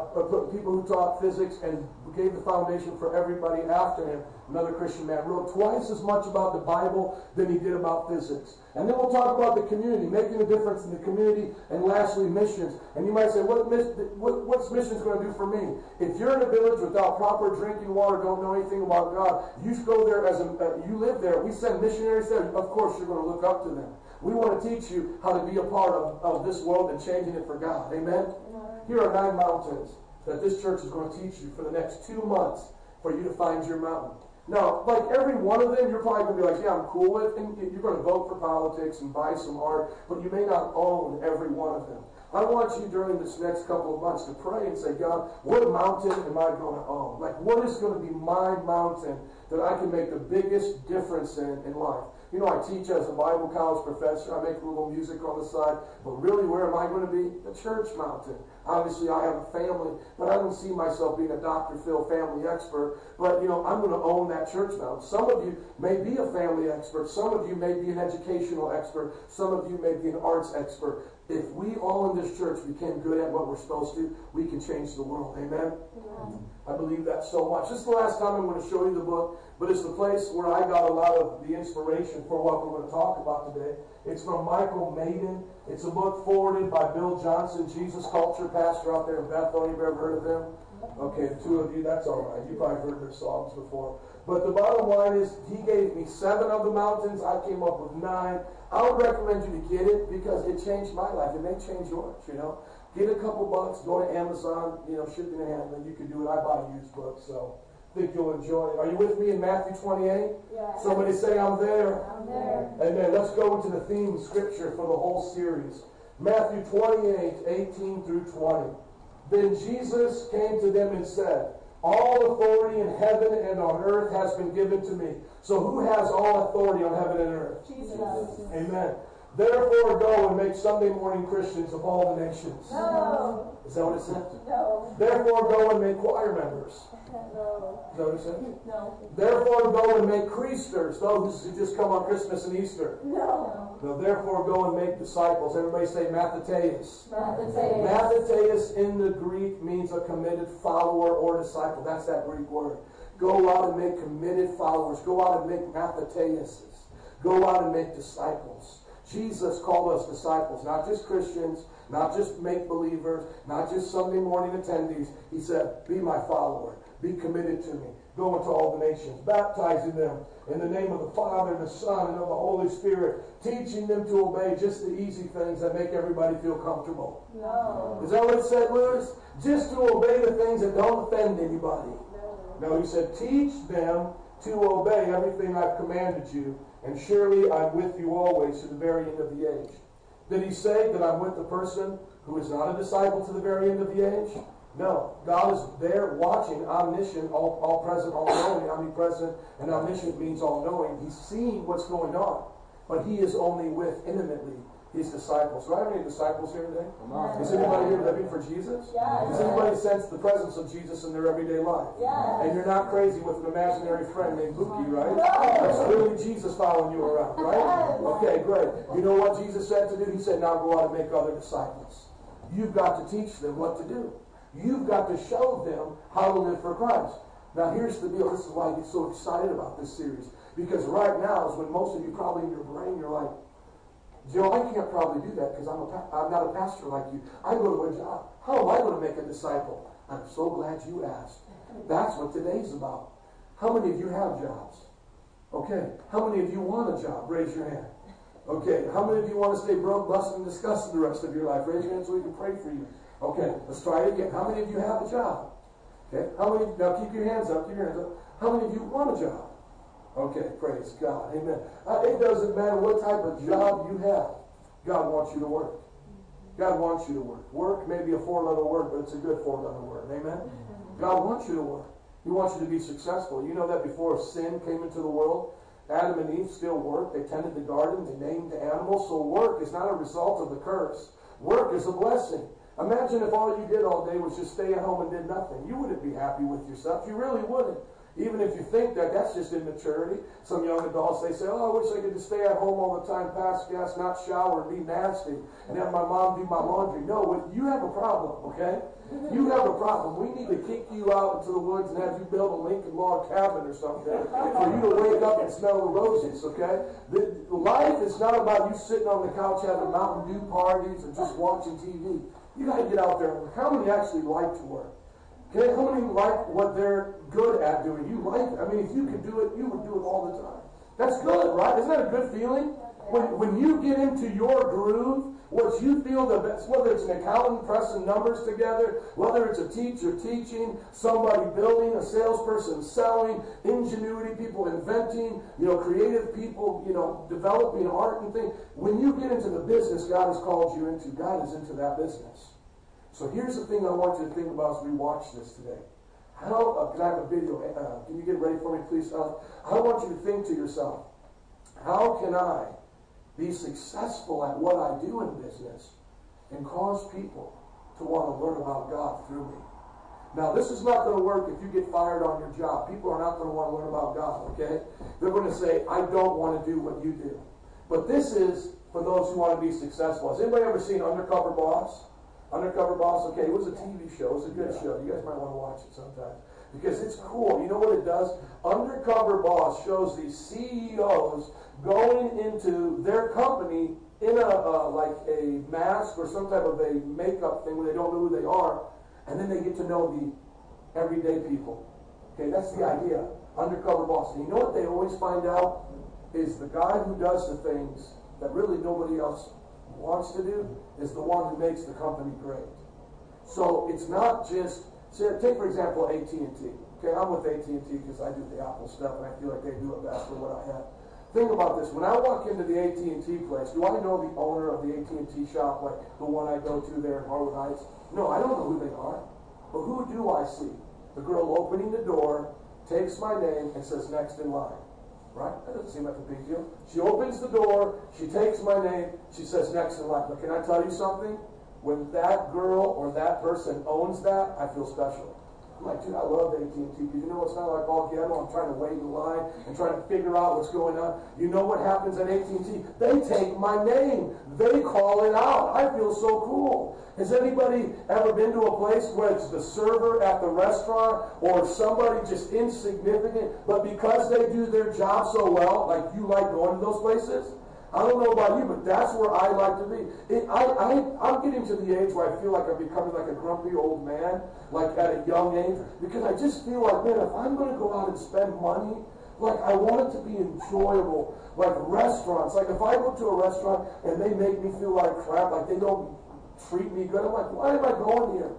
people who taught physics and gave the foundation for everybody after him another Christian man, wrote twice as much about the Bible than he did about physics. And then we'll talk about the community, making a difference in the community, and lastly, missions. And you might say, what, what, what's missions going to do for me? If you're in a village without proper drinking water, don't know anything about God, you go there as a, uh, you live there. We send missionaries there. Of course, you're going to look up to them. We want to teach you how to be a part of, of this world and changing it for God. Amen? Here are nine mountains that this church is going to teach you for the next two months for you to find your mountain. Now, like every one of them, you're probably going to be like, yeah, I'm cool with, and you're going to vote for politics and buy some art, but you may not own every one of them. I want you during this next couple of months to pray and say, God, what mountain am I going to own? Like, what is going to be my mountain that I can make the biggest difference in in life? You know, I teach as a Bible college professor. I make a little music on the side. But really, where am I going to be? The church mountain. Obviously, I have a family, but I don't see myself being a Dr. Phil family expert. But, you know, I'm going to own that church mountain. Some of you may be a family expert. Some of you may be an educational expert. Some of you may be an arts expert. If we all in this church became good at what we're supposed to, we can change the world. Amen? Amen. I believe that so much. This is the last time I'm going to show you the book, but it's the place where I got a lot of the inspiration for what we're going to talk about today. It's from Michael Maiden. It's a book forwarded by Bill Johnson, Jesus Culture pastor out there in Bethel. You've ever heard of him? Okay, two of you, that's all right. You probably heard their songs before. But the bottom line is, he gave me seven of the mountains. I came up with nine. I would recommend you to get it because it changed my life. It may change yours, you know. Get a couple bucks, go to Amazon, you know, shipping and handling. You can do it. I buy used books, so I think you'll enjoy it. Are you with me in Matthew 28? Yeah. Somebody say, I'm there.
I'm there.
Amen. Let's go into the theme Scripture for the whole series. Matthew 28, 18 through 20. Then Jesus came to them and said, All authority in heaven and on earth has been given to me. So who has all authority on heaven and earth?
Jesus.
Amen. Therefore, go and make Sunday morning Christians of all the nations.
No.
Is that what it said?
No.
Therefore, go and make choir members.
No.
Is that what it said?
No.
Therefore, go and make creasters, those who just come on Christmas and Easter.
No.
No, therefore, go and make disciples. Everybody say Matheteus.
Matheteus.
Matheteus in the Greek means a committed follower or disciple. That's that Greek word. Go out and make committed followers. Go out and make Matheteuses. Go out and make disciples. Jesus called us disciples, not just Christians, not just make believers, not just Sunday morning attendees. He said, Be my follower, be committed to me, go into all the nations, baptizing them in the name of the Father, and the Son, and of the Holy Spirit, teaching them to obey just the easy things that make everybody feel comfortable.
No.
Is that what it said, Lewis? Just to obey the things that don't offend anybody. No, he said, Teach them to obey everything I've commanded you and surely I'm with you always to the very end of the age. Did he say that I'm with the person who is not a disciple to the very end of the age? No. God is there watching, omniscient, all, all present, all knowing, omnipresent, and omniscient means all knowing. He's seeing what's going on, but he is only with intimately his disciples. Do I have any disciples here today? Is anybody here living for Jesus?
Yes.
Does anybody sense the presence of Jesus in their everyday life?
Yes.
And you're not crazy with an imaginary friend named Buki, right?
No.
That's really Jesus following you around, right?
Yes.
Okay, great. You know what Jesus said to do? He said, now go out and make other disciples. You've got to teach them what to do. You've got to show them how to live for Christ. Now, here's the deal. This is why I get so excited about this series. Because right now is when most of you probably in your brain, you're like, Joe, I can't probably do that because I'm, a, I'm not a pastor like you. I go to a job. How am I going to make a disciple? I'm so glad you asked. That's what today's about. How many of you have jobs? Okay. How many of you want a job? Raise your hand. Okay, how many of you want to stay broke, busted, and disgusted the rest of your life? Raise your hand so we can pray for you. Okay, let's try it again. How many of you have a job? Okay, how many, now keep your hands up, keep your hands up. How many of you want a job? Okay, praise God. Amen. Uh, it doesn't matter what type of job you have. God wants you to work. God wants you to work. Work may be a four-letter word, but it's a good four-letter word. Amen? God wants you to work. He wants you to be successful. You know that before sin came into the world, Adam and Eve still worked. They tended the garden. They named the animals. So work is not a result of the curse. Work is a blessing. Imagine if all you did all day was just stay at home and did nothing. You wouldn't be happy with yourself. You really wouldn't. Even if you think that, that's just immaturity. Some young adults, they say, oh, I wish I could just stay at home all the time, pass gas, not shower, and be nasty, and have my mom do my laundry. No, you have a problem, okay? You have a problem. We need to kick you out into the woods and have you build a Lincoln log cabin or something for you to wake up and smell the roses, okay? The, life is not about you sitting on the couch having Mountain Dew parties and just watching TV. You got to get out there. And. How many actually like to work? How many like what they're good at doing? You like, I mean, if you could do it, you would do it all the time. That's good, right? Isn't that a good feeling? When, when you get into your groove, what you feel the best, whether it's an accountant pressing numbers together, whether it's a teacher teaching, somebody building, a salesperson selling, ingenuity people inventing, you know, creative people, you know, developing art and things. When you get into the business God has called you into, God is into that business. So here's the thing I want you to think about as we watch this today. How, uh, can I have a video? Uh, can you get ready for me, please? Uh, I want you to think to yourself, how can I be successful at what I do in business and cause people to want to learn about God through me? Now, this is not going to work if you get fired on your job. People are not going to want to learn about God, okay? They're going to say, I don't want to do what you do. But this is for those who want to be successful. Has anybody ever seen Undercover Boss? Undercover Boss, okay, it was a TV show. It was a good show. You guys might want to watch it sometime. Because it's cool. You know what it does? Undercover Boss shows these CEOs going into their company in a uh, like a mask or some type of a makeup thing where they don't know who they are, and then they get to know the everyday people. Okay, that's the idea. Undercover Boss. And you know what they always find out is the guy who does the things that really nobody else wants to do is the one who makes the company great. So it's not just say, take for example AT&T. Okay, I'm with AT&T because I do the Apple stuff and I feel like they do it best for what I have. Think about this. When I walk into the AT&T place, do I know the owner of the AT&T shop, like the one I go to there in Harwood Heights? No, I don't know who they are. But who do I see? The girl opening the door, takes my name, and says next in line. Right? That doesn't seem like a big deal. She opens the door, she takes my name, she says next in line. But can I tell you something? When that girl or that person owns that, I feel special. Like, dude, I love AT&T because you know it's not like all ghetto. I'm trying to wait in line and trying to figure out what's going on. You know what happens at AT&T? They take my name. They call it out. I feel so cool. Has anybody ever been to a place where it's the server at the restaurant or somebody just insignificant, but because they do their job so well, like you like going to those places? I don't know about you, but that's where I like to be. It, I, I, I'm getting to the age where I feel like I'm becoming like a grumpy old man, like at a young age, because I just feel like, man, if I'm going to go out and spend money, like I want it to be enjoyable, like restaurants. Like if I go to a restaurant and they make me feel like crap, like they don't treat me good, I'm like, why am I going here?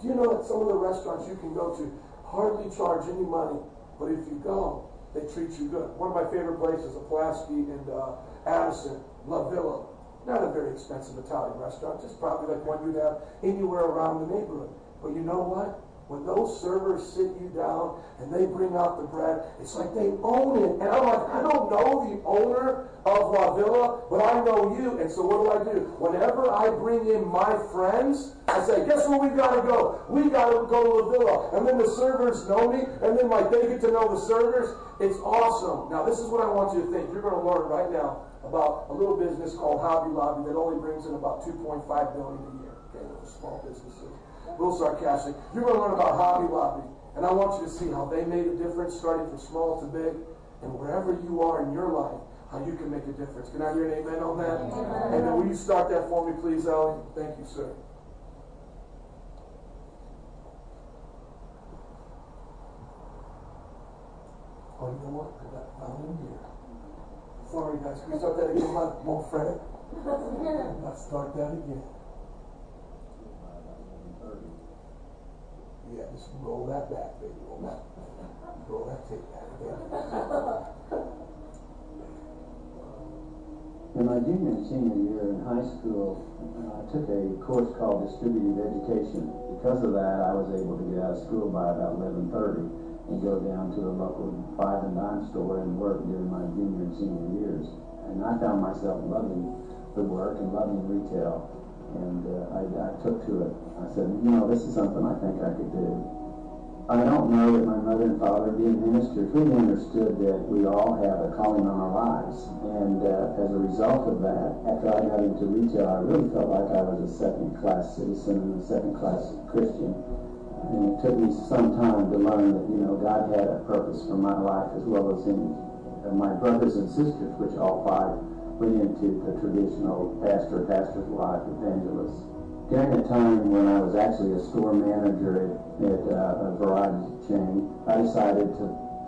Do you know that some of the restaurants you can go to hardly charge any money, but if you go, they treat you good. One of my favorite places, is a Pulaski and uh, Addison, La Villa. Not a very expensive Italian restaurant, just probably like one you'd have anywhere around the neighborhood. But you know what? When those servers sit you down and they bring out the bread, it's like they own it. And I'm like, I don't know the owner of La Villa, but I know you. And so what do I do? Whenever I bring in my friends, I say, guess where we gotta go? We gotta go to La Villa. And then the servers know me, and then like they get to know the servers. It's awesome. Now this is what I want you to think. You're gonna learn right now about a little business called Hobby Lobby that only brings in about 2.5 billion a year. Okay, those small businesses a little sarcastic. You're going to learn about Hobby Lobby. And I want you to see how they made a difference starting from small to big. And wherever you are in your life, how you can make a difference. Can I hear an amen on that? Amen. And then will you start that for me, please, Ellie? Thank you, sir. Oh, you know what? I got found in here. Sorry guys, can we start that again? Come on, Fred. Let's start that again. Yeah, just roll that back, baby. Roll that. Roll that tape back.
In my junior and senior year in high school, uh, I took a course called Distributive Education. Because of that, I was able to get out of school by about 11:30 and go down to a local five and dime store and work during my junior and senior years. And I found myself loving the work and loving retail. And uh, I, I took to it. I said, you know, this is something I think I could do. I don't know that my mother and father, being ministers, really understood that we all have a calling on our lives. And uh, as a result of that, after I got into retail, I really felt like I was a second-class citizen and a second-class Christian. And it took me some time to learn that, you know, God had a purpose for my life as well as in uh, my brothers and sisters, which all five went into the traditional pastor, pastor's wife, evangelist. During a time when I was actually a store manager at, at uh, a variety chain, I decided to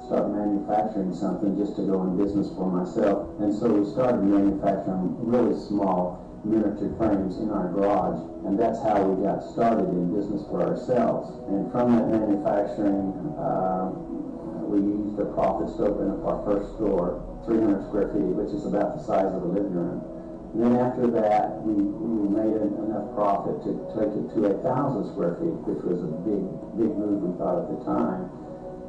start manufacturing something just to go in business for myself. And so we started manufacturing really small miniature frames in our garage. And that's how we got started in business for ourselves. And from that manufacturing, uh, we used the profits to open up our first store, 300 square feet, which is about the size of a living room. And then after that, we, we made en- enough profit to take it to a thousand square feet, which was a big, big move we thought at the time.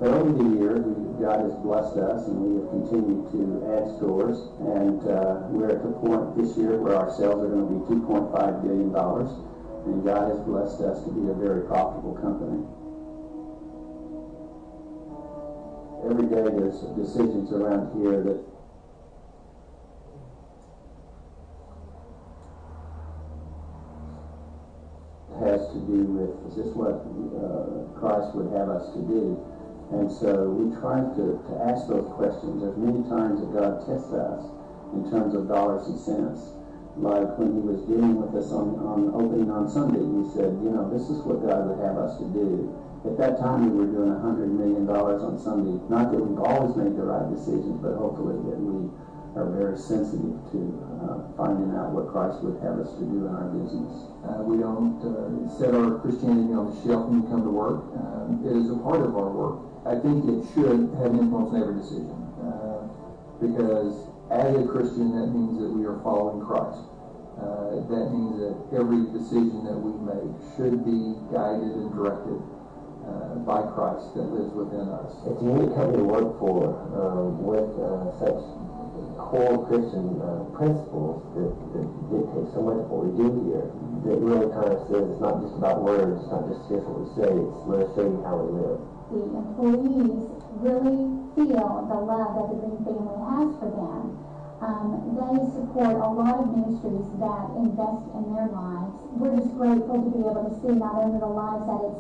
Over the years, we, God has blessed us, and we have continued to add stores. And uh, we're at the point this year where our sales are going to be 2.5 billion dollars, and God has blessed us to be a very profitable company. Every day, there's decisions around here that has to do with is this what uh, Christ would have us to do? And so we try to, to ask those questions. There's many times that God tests us in terms of dollars and cents. Like when he was dealing with us on, on opening on Sunday, we said, you know, this is what God would have us to do. At that time, we were doing $100 million on Sunday. Not that we've always made the right decisions, but hopefully that we are very sensitive to uh, finding out what Christ would have us to do in our business.
Uh, we don't uh, set our Christianity on the shelf when we come to work. Um, it is a part of our work. I think it should have an influence on every decision. Uh, because as a Christian, that means that we are following Christ. Uh, that means that every decision that we make should be guided and directed uh, by Christ that lives within us.
It's a unique company to work for um, with uh, such core Christian uh, principles that, that dictate so much of what we do here. That really kind of says it's not just about words, it's not just just what we say, it's let us show you how we live.
the employees really feel the love that the Green family has for them. Um, they support a lot of ministries that invest in their lives. We're just grateful to be able to see not only the lives that it's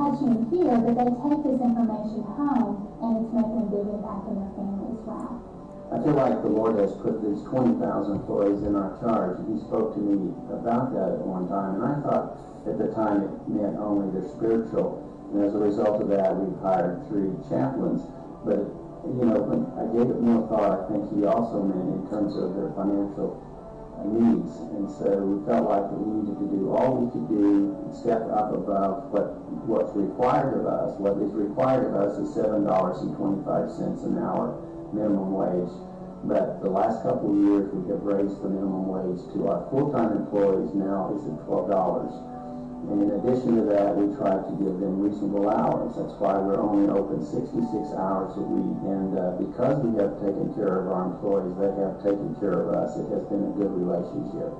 touching here, but they take this information home and it's making a big impact in their family as well.
I feel like the Lord has put these 20,000 employees in our charge. He spoke to me about that at one time, and I thought at the time it meant only their spiritual. And as a result of that, we've hired three chaplains. But, you know, when I gave it more thought, I think he also meant in terms of their financial needs. And so we felt like that we needed to do all we could do, step up above what what's required of us. What is required of us is $7.25 an hour minimum wage. But the last couple of years, we have raised the minimum wage to our full-time employees now is at twelve dollars. And in addition to that, we try to give them reasonable hours. That's why we're only open sixty-six hours a week. And uh, because we have taken care of our employees, they have taken care of us. It has been a good relationship.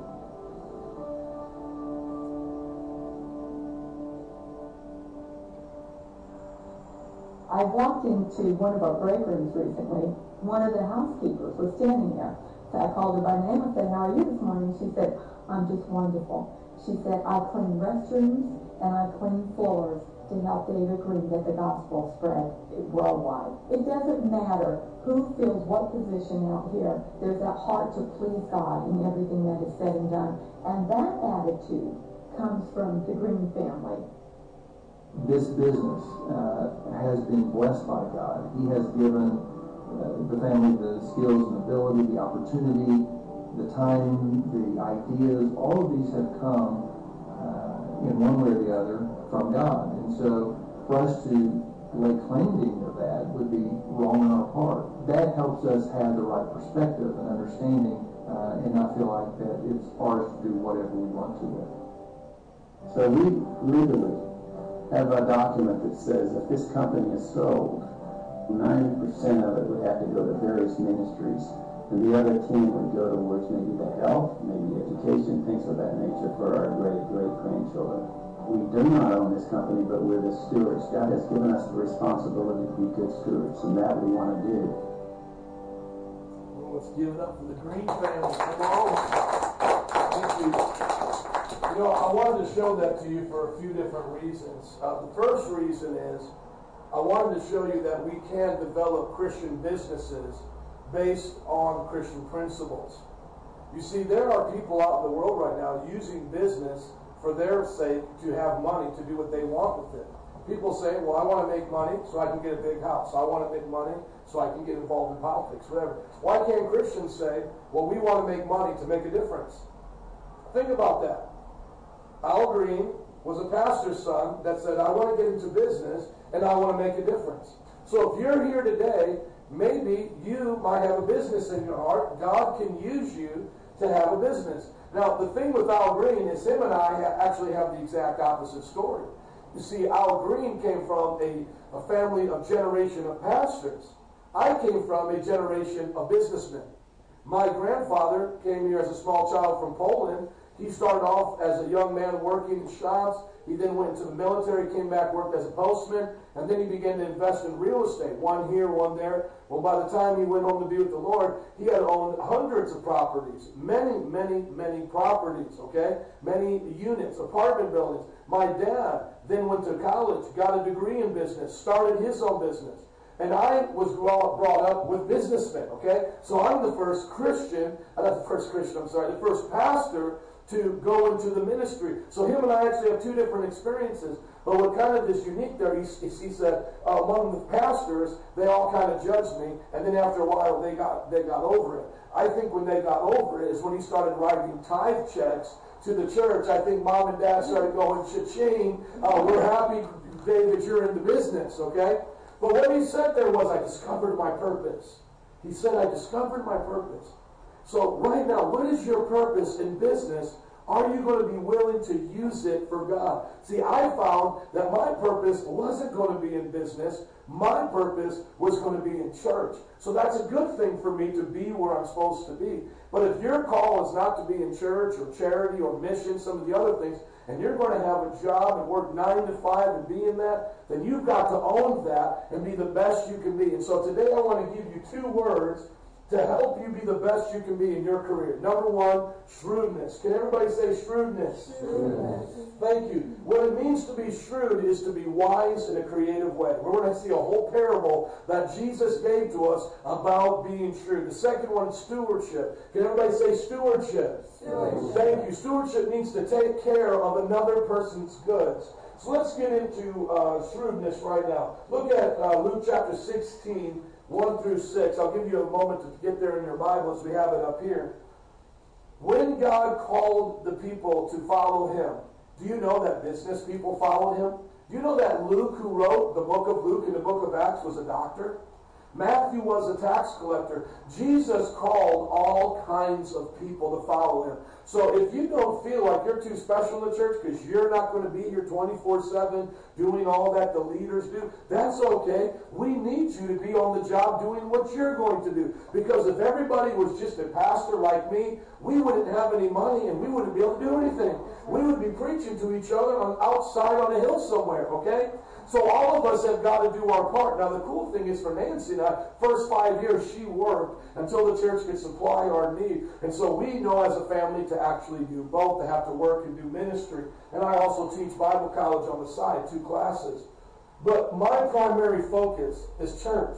I walked into one of our break rooms recently. One of the housekeepers was standing there. So I called her by name and said, how are you this morning? She said, I'm just wonderful. She said, I clean restrooms and I clean floors to help David Green get the gospel spread worldwide. It doesn't matter who fills what position out here. There's that heart to please God in everything that is said and done. And that attitude comes from the Green family
this business uh, has been blessed by God. He has given uh, the family, the skills and ability, the opportunity, the time, the ideas, all of these have come uh, in one way or the other from God. And so for us to lay claim to any of that would be wrong on our part. That helps us have the right perspective and understanding uh, and not feel like that it's ours to do whatever we want to with.
So we legally have a document that says if this company is sold, 90% of it would have to go to various ministries, and the other 10 would go towards maybe the health, maybe education, things of that nature for our great great grandchildren. We do not own this company, but we're the stewards. God has given us the responsibility to be good stewards, and that we want to do.
Let's give it up for the Green family. Come on. Thank you. Know, I wanted to show that to you for a few different reasons. Uh, the first reason is I wanted to show you that we can develop Christian businesses based on Christian principles. You see, there are people out in the world right now using business for their sake to have money to do what they want with it. People say, well, I want to make money so I can get a big house. I want to make money so I can get involved in politics, whatever. Why can't Christians say, well, we want to make money to make a difference? Think about that. Al Green was a pastor's son that said, I want to get into business and I want to make a difference. So if you're here today, maybe you might have a business in your heart. God can use you to have a business. Now, the thing with Al Green is him and I actually have the exact opposite story. You see, Al Green came from a, a family of generation of pastors. I came from a generation of businessmen. My grandfather came here as a small child from Poland. He started off as a young man working in shops. He then went into the military, came back, worked as a postman, and then he began to invest in real estate, one here, one there. Well, by the time he went home to be with the Lord, he had owned hundreds of properties, many, many, many properties, okay? Many units, apartment buildings. My dad then went to college, got a degree in business, started his own business. And I was brought up with businessmen, okay? So I'm the first Christian, uh, not the first Christian, I'm sorry, the first pastor to go into the ministry. So him and I actually have two different experiences. But what kind of is unique there, he, he said, uh, among the pastors, they all kind of judged me, and then after a while they got they got over it. I think when they got over it is when he started writing tithe checks to the church. I think mom and dad started going, cha-ching, uh, we're happy, that you're in the business, okay? But what he said there was, I discovered my purpose. He said, I discovered my purpose. So right now, what is your purpose in business? Are you going to be willing to use it for God? See, I found that my purpose wasn't going to be in business. My purpose was going to be in church. So that's a good thing for me to be where I'm supposed to be. But if your call is not to be in church or charity or mission, some of the other things, and you're going to have a job and work nine to five and be in that, then you've got to own that and be the best you can be. And so today I want to give you two words to help you be the best you can be in your career. Number one, shrewdness. Can everybody say shrewdness? Shrewdness. Thank you. What it means to be shrewd is to be wise in a creative way. We're going to see a whole parable that Jesus gave to us about being shrewd. The second one, stewardship. Can everybody say stewardship? Stewardship. Thank you. Stewardship means to take care of another person's goods. So let's get into uh, shrewdness right now. Look at uh, Luke chapter 16, 1 through 6. I'll give you a moment to get there in your Bible as we have it up here. When God called the people to follow him, do you know that business people followed him? Do you know that Luke, who wrote the book of Luke and the book of Acts, was a doctor? Matthew was a tax collector. Jesus called all kinds of people to follow him. So if you don't feel like you're too special in the church because you're not going to be here 24 7 doing all that the leaders do, that's okay. We need you to be on the job doing what you're going to do. Because if everybody was just a pastor like me, we wouldn't have any money and we wouldn't be able to do anything. We would be preaching to each other on outside on a hill somewhere, okay? So all of us have got to do our part. Now the cool thing is for Nancy I, first five years she worked until the church could supply our need. And so we know as a family to actually do both, to have to work and do ministry. And I also teach Bible college on the side, two classes. But my primary focus is church.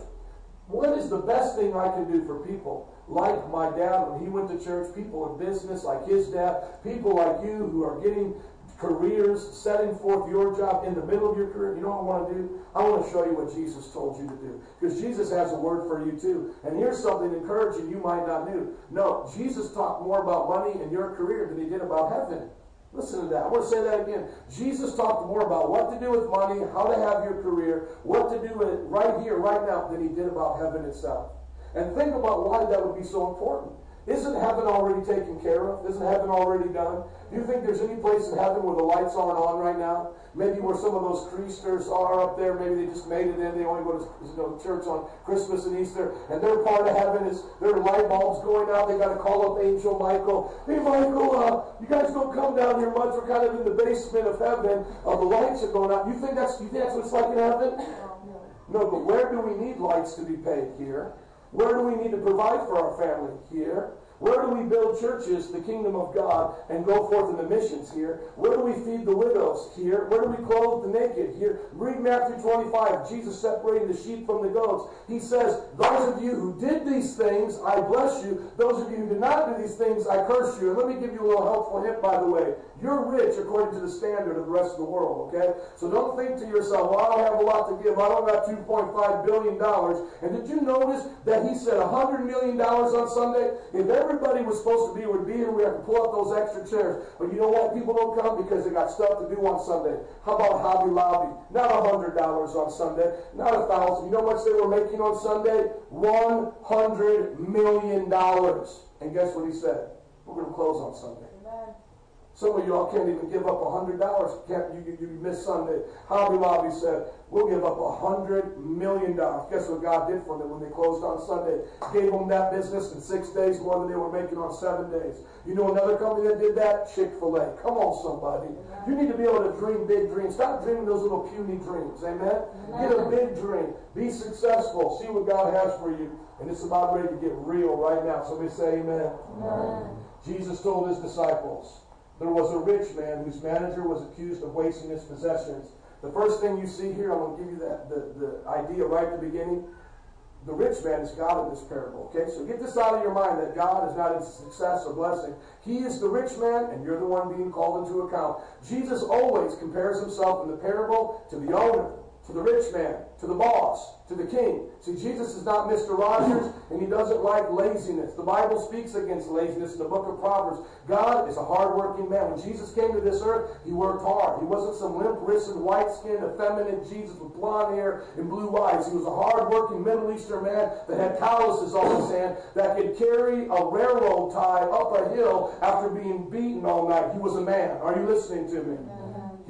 What is the best thing I can do for people? Like my dad when he went to church, people in business like his dad, people like you who are getting careers, setting forth your job in the middle of your career. You know what I want to do? I want to show you what Jesus told you to do. Because Jesus has a word for you too. And here's something encouraging you might not know. No, Jesus talked more about money and your career than he did about heaven. Listen to that. I want to say that again. Jesus talked more about what to do with money, how to have your career, what to do with it right here, right now, than he did about heaven itself. And think about why that would be so important. Isn't heaven already taken care of? Isn't heaven already done? Do you think there's any place in heaven where the lights aren't on right now? Maybe where some of those creasters are up there, maybe they just made it in, they only go to you know, church on Christmas and Easter, and their part of heaven is their light bulbs going out, they gotta call up Angel Michael. Hey Michael, uh, you guys don't come down here much, we're kind of in the basement of heaven, uh, the lights are going out. You think that's you think that's what it's like in heaven? No, but where do we need lights to be paid here? Where do we need to provide for our family? Here. Where do we build churches, the kingdom of God, and go forth in the missions here? Where do we feed the widows? Here. Where do we clothe the naked? Here. Read Matthew 25. Jesus separating the sheep from the goats. He says, Those of you who did these things, I bless you. Those of you who did not do these things, I curse you. And let me give you a little helpful hint, by the way. You're rich according to the standard of the rest of the world, okay? So don't think to yourself, well, I don't have a lot to give. I don't got $2.5 billion. And did you notice that he said $100 million on Sunday? If everybody was supposed to be would be here, we have to pull up those extra chairs. But you know what? People don't come because they got stuff to do on Sunday. How about Hobby Lobby? Not a $100 on Sunday. Not a thousand. You know how much they were making on Sunday? $100 million. And guess what he said? We're going to close on Sunday. Some of y'all can't even give up a hundred dollars. Can't you, you, you miss Sunday? Hobby Lobby said we'll give up a hundred million dollars. Guess what God did for them when they closed on Sunday? Gave them that business in six days more than they were making on seven days. You know another company that did that? Chick Fil A. Come on, somebody. You need to be able to dream big dreams. Stop dreaming those little puny dreams. Amen. Get a big dream. Be successful. See what God has for you. And it's about ready to get real right now. Somebody say Amen. amen. Jesus told his disciples. There was a rich man whose manager was accused of wasting his possessions. The first thing you see here, I'm going to give you that the, the idea right at the beginning. The rich man is God in this parable. Okay, so get this out of your mind that God is not in success or blessing. He is the rich man, and you're the one being called into account. Jesus always compares himself in the parable to the owner, to the rich man, to the boss, to the king. See, Jesus is not Mr. Rogers, and he doesn't like laziness. The Bible speaks against laziness in the book of Proverbs. God is a hardworking man. When Jesus came to this earth, he worked hard. He wasn't some limp-wristed, white-skinned, effeminate Jesus with blonde hair and blue eyes. He was a hardworking Middle Eastern man that had calluses on his hand that could carry a railroad tie up a hill after being beaten all night. He was a man. Are you listening to me?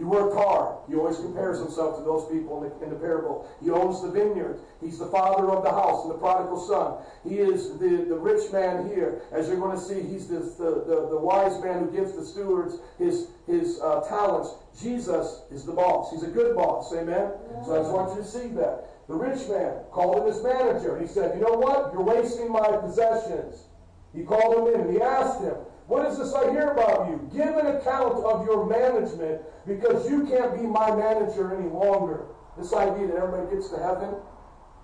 He worked hard. He always compares himself to those people in the, in the, parable. He owns the vineyard. He's the father of the house and the prodigal son. He is the, the rich man here. As you're going to see, he's this, the, the, the wise man who gives the stewards his, his uh, talents. Jesus is the boss. He's a good boss. Amen? So I just want you to see that. The rich man called him his manager. He said, You know what? You're wasting my possessions. He called him in and he asked him, what is this I hear about you? Give an account of your management because you can't be my manager any longer. This idea that everybody gets to heaven,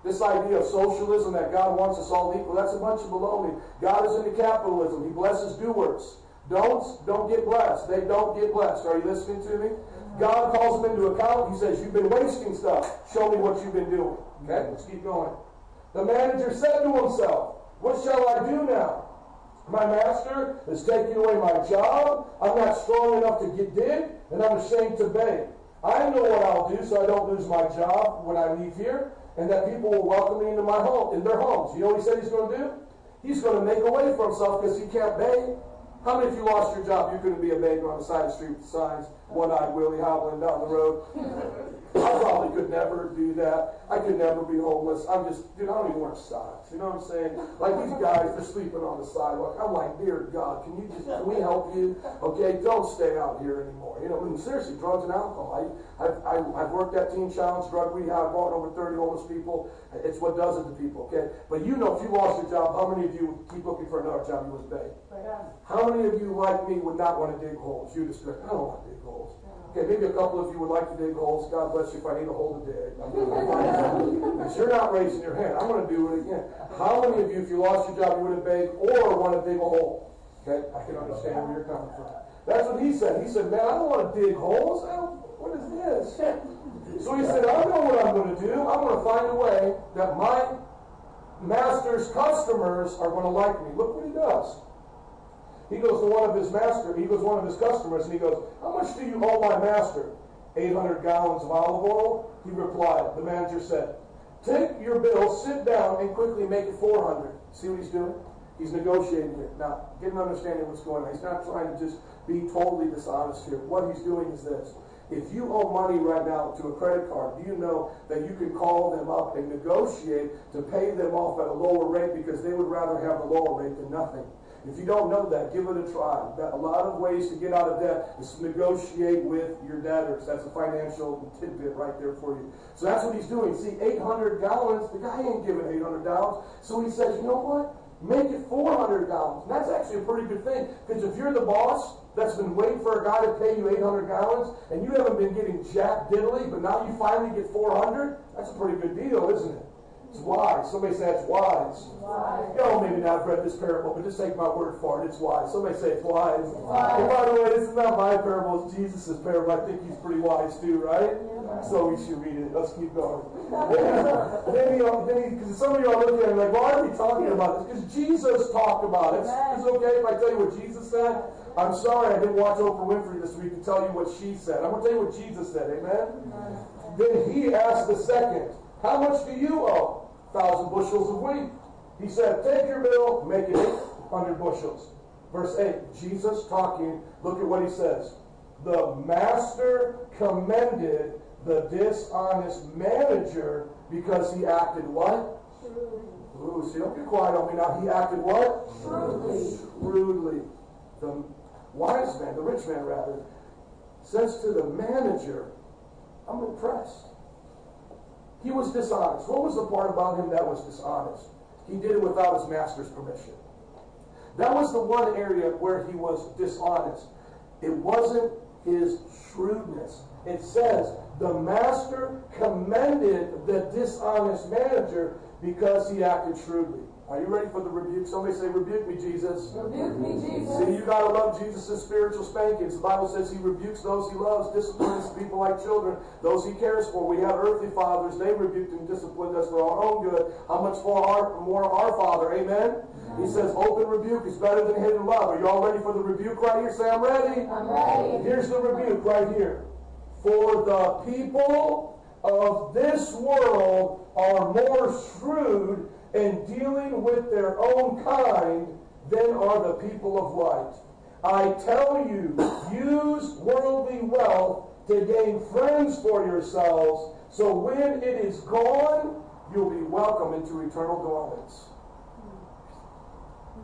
this idea of socialism that God wants us all equal, that's a bunch of baloney. God is into capitalism. He blesses doers. Don'ts don't get blessed. They don't get blessed. Are you listening to me? God calls them into account. He says, You've been wasting stuff. Show me what you've been doing. Okay, let's keep going. The manager said to himself, What shall I do now? My master is taking away my job. I'm not strong enough to get in, and I'm ashamed to beg. I know what I'll do so I don't lose my job when I leave here, and that people will welcome me into my home, in their homes. You know what he said he's going to do? He's going to make a way for himself because he can't beg. How many of you lost your job? You couldn't be a beggar on the side of the street with signs, one-eyed Willie hobbling down the road. I probably could never do that. I could never be homeless. I'm just, dude, I don't even wear socks. You know what I'm saying? Like these guys, they're sleeping on the sidewalk. I'm like, dear God, can you just, can we help you? Okay, don't stay out here anymore. You know, I mean, seriously, drugs and alcohol. I, I've, I, have worked at Teen Challenge, drug rehab, brought over 30 homeless people. It's what does it to people, okay? But you know, if you lost your job, how many of you would keep looking for another job you was beg? How many of you, like me, would not want to dig holes? You just, I don't want to dig holes. Okay, maybe a couple of you would like to dig holes. God bless you if I need a hole to dig. Because you're not raising your hand. I'm going to do it again. How many of you, if you lost your job, you would have begged or want to dig a hole? Okay, I can understand where you're coming from. That's what he said. He said, man, I don't want to dig holes. What is this? So he said, I know what I'm going to do. I'm going to find a way that my master's customers are going to like me. Look what he does. He goes to one of his master, he goes to one of his customers, and he goes, How much do you owe my master? 800 gallons of olive oil? He replied, the manager said, Take your bill, sit down, and quickly make it 400. See what he's doing? He's negotiating here. Now, get an understanding of what's going on. He's not trying to just be totally dishonest here. What he's doing is this. If you owe money right now to a credit card, do you know that you can call them up and negotiate to pay them off at a lower rate because they would rather have the lower rate than nothing? If you don't know that, give it a try. A lot of ways to get out of debt is negotiate with your debtors. That's a financial tidbit right there for you. So that's what he's doing. See, 800 gallons, the guy ain't giving 800 gallons. So he says, you know what? Make it 400 gallons. And that's actually a pretty good thing. Because if you're the boss that's been waiting for a guy to pay you 800 gallons, and you haven't been getting jack diddly, but now you finally get 400, that's a pretty good deal, isn't it? It's wise. Somebody say it's wise. wise. Y'all maybe not read this parable, but just take my word for it. It's wise. Somebody say it's wise. wise. And by the way, this is not my parable, it's Jesus' parable. I think he's pretty wise too, right? Yeah. So we should read it. Let's keep going. you then because some of you are looking at it like, why are we talking about this? Because Jesus talked about it. It's, it's okay if I tell you what Jesus said. I'm sorry I didn't watch Oprah Winfrey this week to tell you what she said. I'm going to tell you what Jesus said. Amen? Amen. Then he asked the second, how much do you owe? Thousand bushels of wheat. He said, Take your bill, make it 800 bushels. Verse 8, Jesus talking, look at what he says. The master commended the dishonest manager because he acted what? Shrewdly. Ooh, see, don't get quiet on me now. He acted what?
Shrewdly.
Shrewdly. The wise man, the rich man rather, says to the manager, I'm impressed. He was dishonest. What was the part about him that was dishonest? He did it without his master's permission. That was the one area where he was dishonest. It wasn't his shrewdness. It says, the master commended the dishonest manager because he acted shrewdly. Are you ready for the rebuke? Somebody say, rebuke me, Jesus.
Rebuke me, Jesus.
See, you gotta love Jesus' spiritual spankings. The Bible says he rebukes those he loves, disciplines people like children, those he cares for. We have earthly fathers, they rebuked and disciplined us for our own good. How much for our, more our Father? Amen? He says, open rebuke is better than hidden love. Are you all ready for the rebuke right here? Say, I'm ready.
I'm ready.
Here's the rebuke right here. For the people of this world are more shrewd in dealing with their own kind than are the people of light. I tell you, use worldly wealth to gain friends for yourselves, so when it is gone, you'll be welcome into eternal dwellings.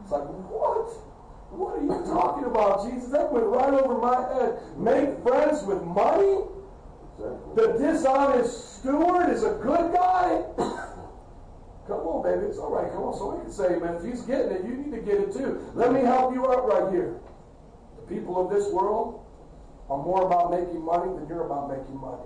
It's like, what? What are you talking about, Jesus? That went right over my head. Make friends with money? The dishonest steward is a good guy? Come on, baby. It's all right. Come on. so Somebody can say, man, if he's getting it, you need to get it too. Let me help you out right here. The people of this world are more about making money than you're about making money.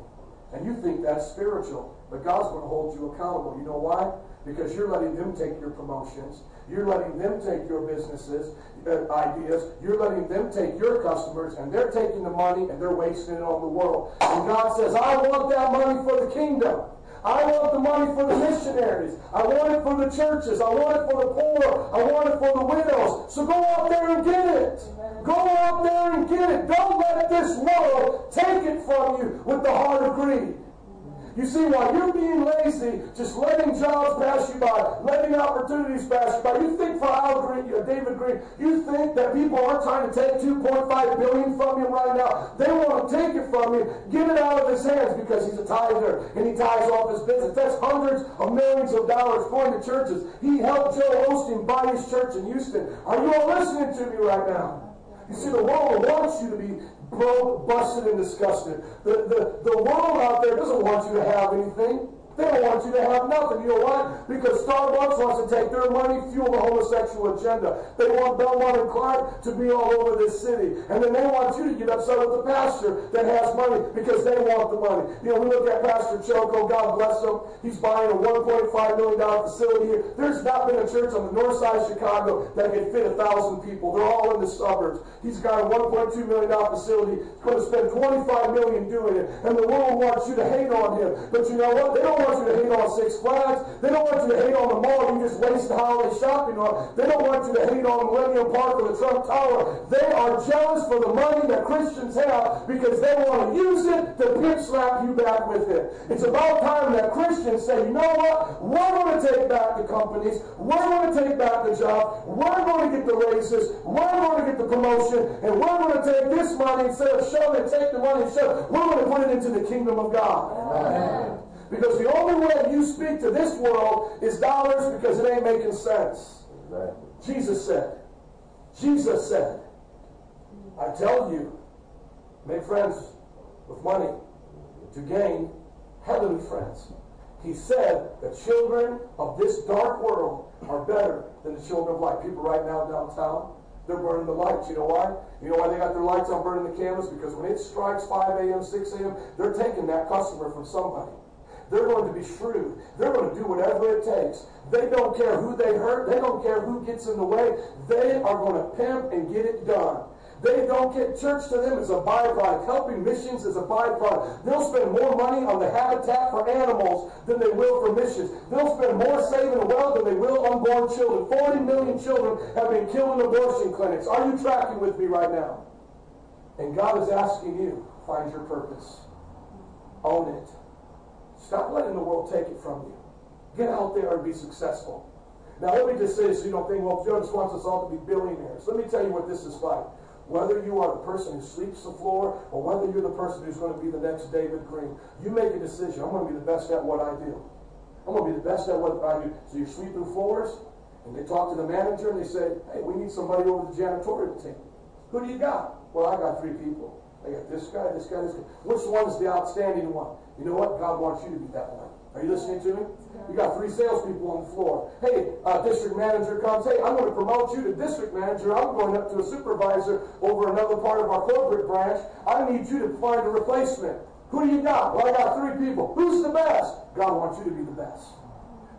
And you think that's spiritual. But God's going to hold you accountable. You know why? Because you're letting them take your promotions. You're letting them take your businesses, uh, ideas. You're letting them take your customers, and they're taking the money and they're wasting it on the world. And God says, I want that money for the kingdom. I want the money for the missionaries. I want it for the churches. I want it for the poor. I want it for the widows. So go out there and get it. Go out there and get it. Don't let this world take it from you with the heart of greed. You see, while you're being lazy, just letting jobs pass you by, letting opportunities pass you by, you think for Al Green, uh, David Green, you think that people aren't trying to take 2.5 billion from him right now. They want to take it from him, get it out of his hands because he's a tither and he ties off his business. That's hundreds of millions of dollars going to churches. He helped Joel Osteen buy his church in Houston. Are you all listening to me right now? You see, the world wants you to be broke, busted, and disgusted. The, the, the world out there doesn't want you to have anything. They don't want you to have nothing. You know why? Because Starbucks wants to take their money, fuel the homosexual agenda. They want Belmont and Clark to be all over this city. And then they want you to get upset with the pastor that has money because they want the money. You know, we look at Pastor Choco, God bless him. He's buying a $1.5 million facility here. There's not been a church on the north side of Chicago that can fit a thousand people. They're all in the suburbs. He's got a $1.2 million facility. He's going to spend 25 million doing it. And the world wants you to hate on him. But you know what? They don't want you to hate on Six Flags. They don't want you to hate on the mall you just wasted holiday shopping on. They don't want you to hate on Millennium Park or the Trump Tower. They are jealous for the money that Christians have because they want to use it to pimp slap you back with it. It's about time that Christians say, you know what? We're going to take back the companies. We're going to take back the job. We're going to get the raises. We're going to get the promotion. And we're going to take this money instead of shoving it, take the money and shove it. We're going to put it into the kingdom of God. Amen. Because the only way you speak to this world is dollars because it ain't making sense. Jesus said, Jesus said, I tell you, make friends with money to gain heavenly friends. He said the children of this dark world are better than the children of light. People right now downtown, they're burning the lights. You know why? You know why they got their lights on burning the candles? Because when it strikes 5 a.m., 6 a.m., they're taking that customer from somebody. They're going to be shrewd. They're going to do whatever it takes. They don't care who they hurt. They don't care who gets in the way. They are going to pimp and get it done. They don't get church to them as a byproduct. Helping missions is a byproduct. They'll spend more money on the habitat for animals than they will for missions. They'll spend more saving well than they will unborn children. 40 million children have been killed in abortion clinics. Are you tracking with me right now? And God is asking you, find your purpose. Own it. Stop letting the world take it from you. Get out there and be successful. Now, let me just say so you don't think, well, just wants us all to be billionaires. Let me tell you what this is like. Whether you are the person who sleeps the floor or whether you're the person who's going to be the next David Green, you make a decision. I'm going to be the best at what I do. I'm going to be the best at what I do. So you're sweeping floors, and they talk to the manager and they say, hey, we need somebody over the janitorial team. Who do you got? Well, I got three people. I got this guy, this guy, this guy. Which one is the outstanding one? You know what? God wants you to be that one. Are you listening to me? You got three salespeople on the floor. Hey, uh, district manager comes. Hey, I'm going to promote you to district manager. I'm going up to a supervisor over another part of our corporate branch. I need you to find a replacement. Who do you got? Well, I got three people. Who's the best? God wants you to be the best.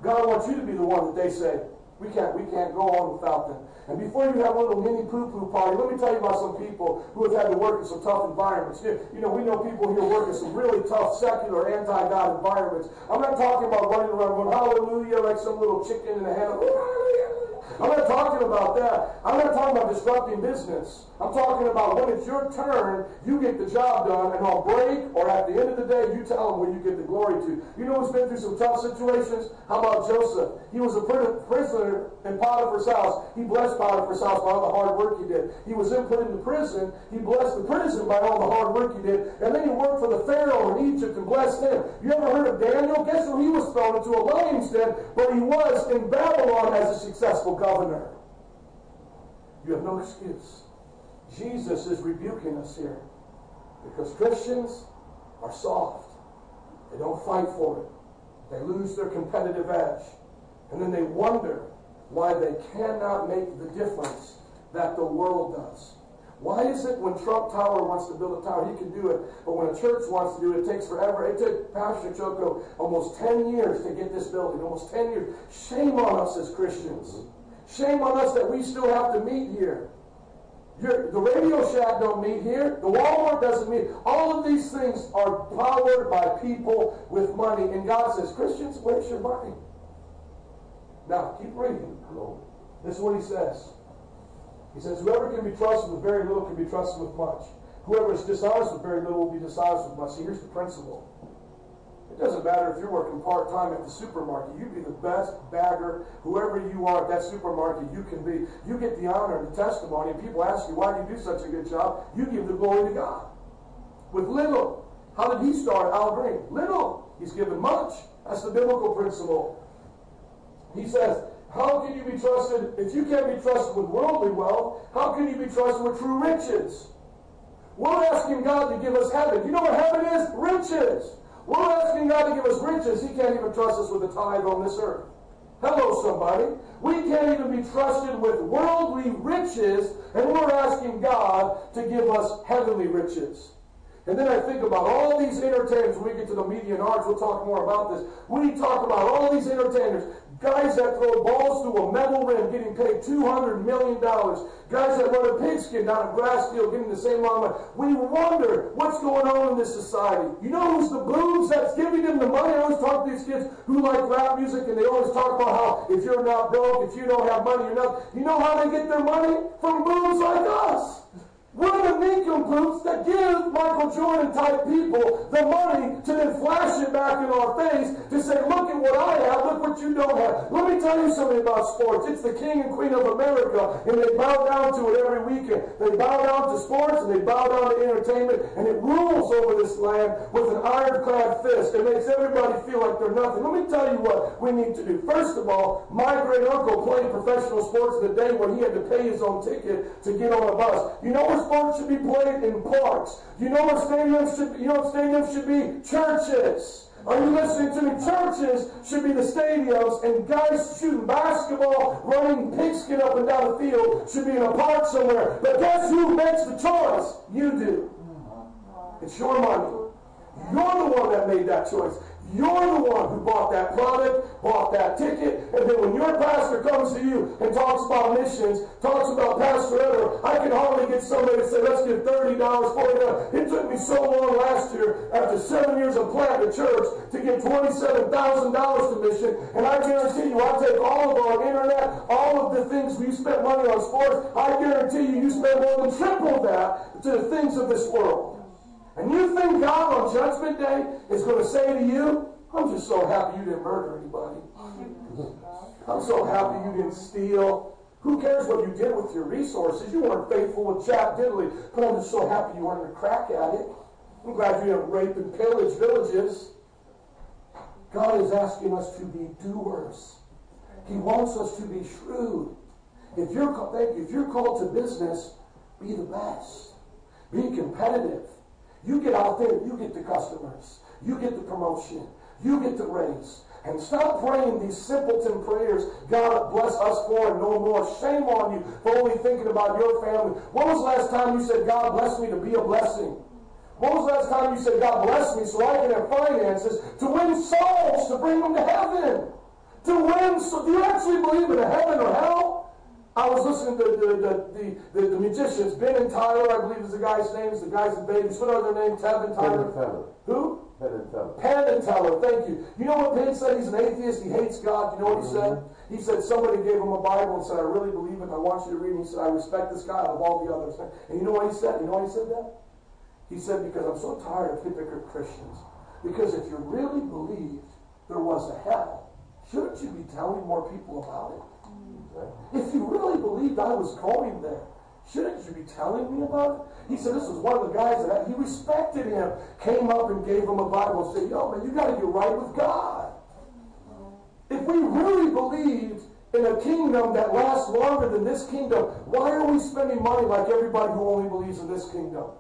God wants you to be the one that they say, we can't, we can't go on without them. And before you have a little mini poo-poo party, let me tell you about some people who have had to work in some tough environments. You, know, we know people here work in some really tough, secular, anti-God environments. I'm not talking about running around going, hallelujah, like some little chicken in the hand. Oh, I'm not talking about that. I'm not talking about disrupting business. I'm talking about when it's your turn, you get the job done, and on break or at the end of the day, you tell them where you get the glory to. You know who's been through some tough situations? How about Joseph? He was a prisoner in Potiphar's house. He blessed Potiphar's house by all the hard work he did. He was then put into prison. He blessed the prison by all the hard work he did. And then he worked for the Pharaoh in Egypt and blessed him. You ever heard of Daniel? Guess who he was thrown into a lion's den? But he was in Babylon as a successful governor. You have no excuse. Jesus is rebuking us here because Christians are soft. They don't fight for it. They lose their competitive edge. And then they wonder why they cannot make the difference that the world does. Why is it when Trump Tower wants to build a tower, he can do it, but when a church wants to do it, it takes forever? It took Pastor Choco almost 10 years to get this building, almost 10 years. Shame on us as Christians. Shame on us that we still have to meet here. Your, the Radio Shack don't meet here. The Walmart doesn't meet. All of these things are powered by people with money. And God says, Christians, where's your money? Now, keep reading. This is what he says. He says, Whoever can be trusted with very little can be trusted with much. Whoever is dishonest with very little will be dishonest with much. See, here's the principle. It doesn't matter if you're working part time at the supermarket. You be the best bagger, whoever you are at that supermarket, you can be. You get the honor and the testimony, and people ask you, why do you do such a good job? You give the glory to God. With little. How did he start, Al Green? Little. He's given much. That's the biblical principle. He says, how can you be trusted? If you can't be trusted with worldly wealth, how can you be trusted with true riches? We're asking God to give us heaven. You know what heaven is? Riches. We're asking God to give us riches. He can't even trust us with a tithe on this earth. Hello, somebody. We can't even be trusted with worldly riches, and we're asking God to give us heavenly riches. And then I think about all these entertainers. When we get to the media and arts, we'll talk more about this. We talk about all these entertainers. Guys that throw balls through a metal rim getting paid $200 million. Guys that run a pigskin down a grass field getting the same amount of money. We wonder what's going on in this society. You know who's the boobs that's giving them the money? I always talk to these kids who like rap music and they always talk about how if you're not broke, if you don't have money, you're not. You know how they get their money? From boobs like us. We're the nincompoops that give Michael Jordan type people the money to then flash it back in our face to say, look at what I have, look what you don't have. Let me tell you something about sports. It's the king and queen of America, and they bow down to it every weekend. They bow down to sports and they bow down to entertainment, and it rules over this land with an ironclad fist. It makes everybody feel like they're nothing. Let me tell you what we need to do. First of all, my great uncle played professional sports in the day when he had to pay his own ticket to get on a bus. You know where sports should be played in parks. You know what stadiums should you know what stadiums should be? Churches. Are you listening to me? Churches should be the stadiums, and guys shooting basketball, running pigskin up and down the field should be in a park somewhere. But guess who makes the choice? You do. It's your money. You're the one that made that choice. You're the one who bought that product, bought that ticket, and then when your pastor comes to you and talks about missions, talks about Pastor Edward, I can hardly get somebody to say, let's give $30, $40. It took me so long last year, after seven years of planting a church, to get $27,000 to mission, and I guarantee you, I take all of our internet, all of the things we spent money on sports, I guarantee you, you spend more than triple that to the things of this world. And you think God on Judgment Day is going to say to you, I'm just so happy you didn't murder anybody. I'm so happy you didn't steal. Who cares what you did with your resources? You weren't faithful with Jack Diddley, but I'm just so happy you weren't a crack addict. I'm glad you didn't rape and pillage villages. God is asking us to be doers. He wants us to be shrewd. If you're, if you're called to business, be the best. Be competitive. You get out there, you get the customers, you get the promotion, you get the raise. And stop praying these simpleton prayers, God bless us for and no more. Shame on you for only thinking about your family. When was the last time you said, God bless me to be a blessing? When was the last time you said, God bless me so I can have finances to win souls, to bring them to heaven? To win, so do you actually believe in a heaven or hell? I was listening to the, the, the, the, the musicians, Ben and Tyler, I believe is the guy's names, the guys in Vegas. What are their names? Tevin, Tyler?
Penn and Teller.
Who?
Penn and Teller.
Penn and Teller, thank you. You know what Penn said? He's an atheist. He hates God. You know what he mm-hmm. said? He said somebody gave him a Bible and said, I really believe it. I want you to read it. He said, I respect this guy of all the others. And you know what he said? You know why he said that? He said, because I'm so tired of hypocrite Christians. Because if you really believed there was a hell, shouldn't you be telling more people about it? If you really believed I was going there, shouldn't you be telling me about it? He said this was one of the guys that he respected him, came up and gave him a Bible and said, Yo, man, you got to get right with God. If we really believed in a kingdom that lasts longer than this kingdom, why are we spending money like everybody who only believes in this kingdom?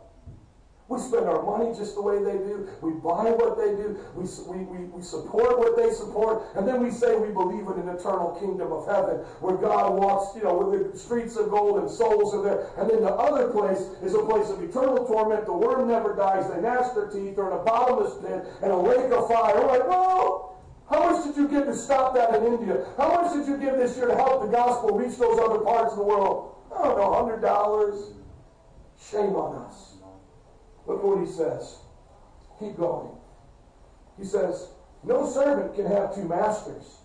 We spend our money just the way they do. We buy what they do. We, we, we, we support what they support. And then we say we believe in an eternal kingdom of heaven where God walks, you know, with the streets of gold and souls are there. And then the other place is a place of eternal torment. The worm never dies. They gnash their teeth. They're in a bottomless pit and a lake of fire. We're like, well, how much did you give to stop that in India? How much did you give this year to help the gospel reach those other parts of the world? I don't know, $100. Shame on us. Look what he says. Keep going. He says, No servant can have two masters.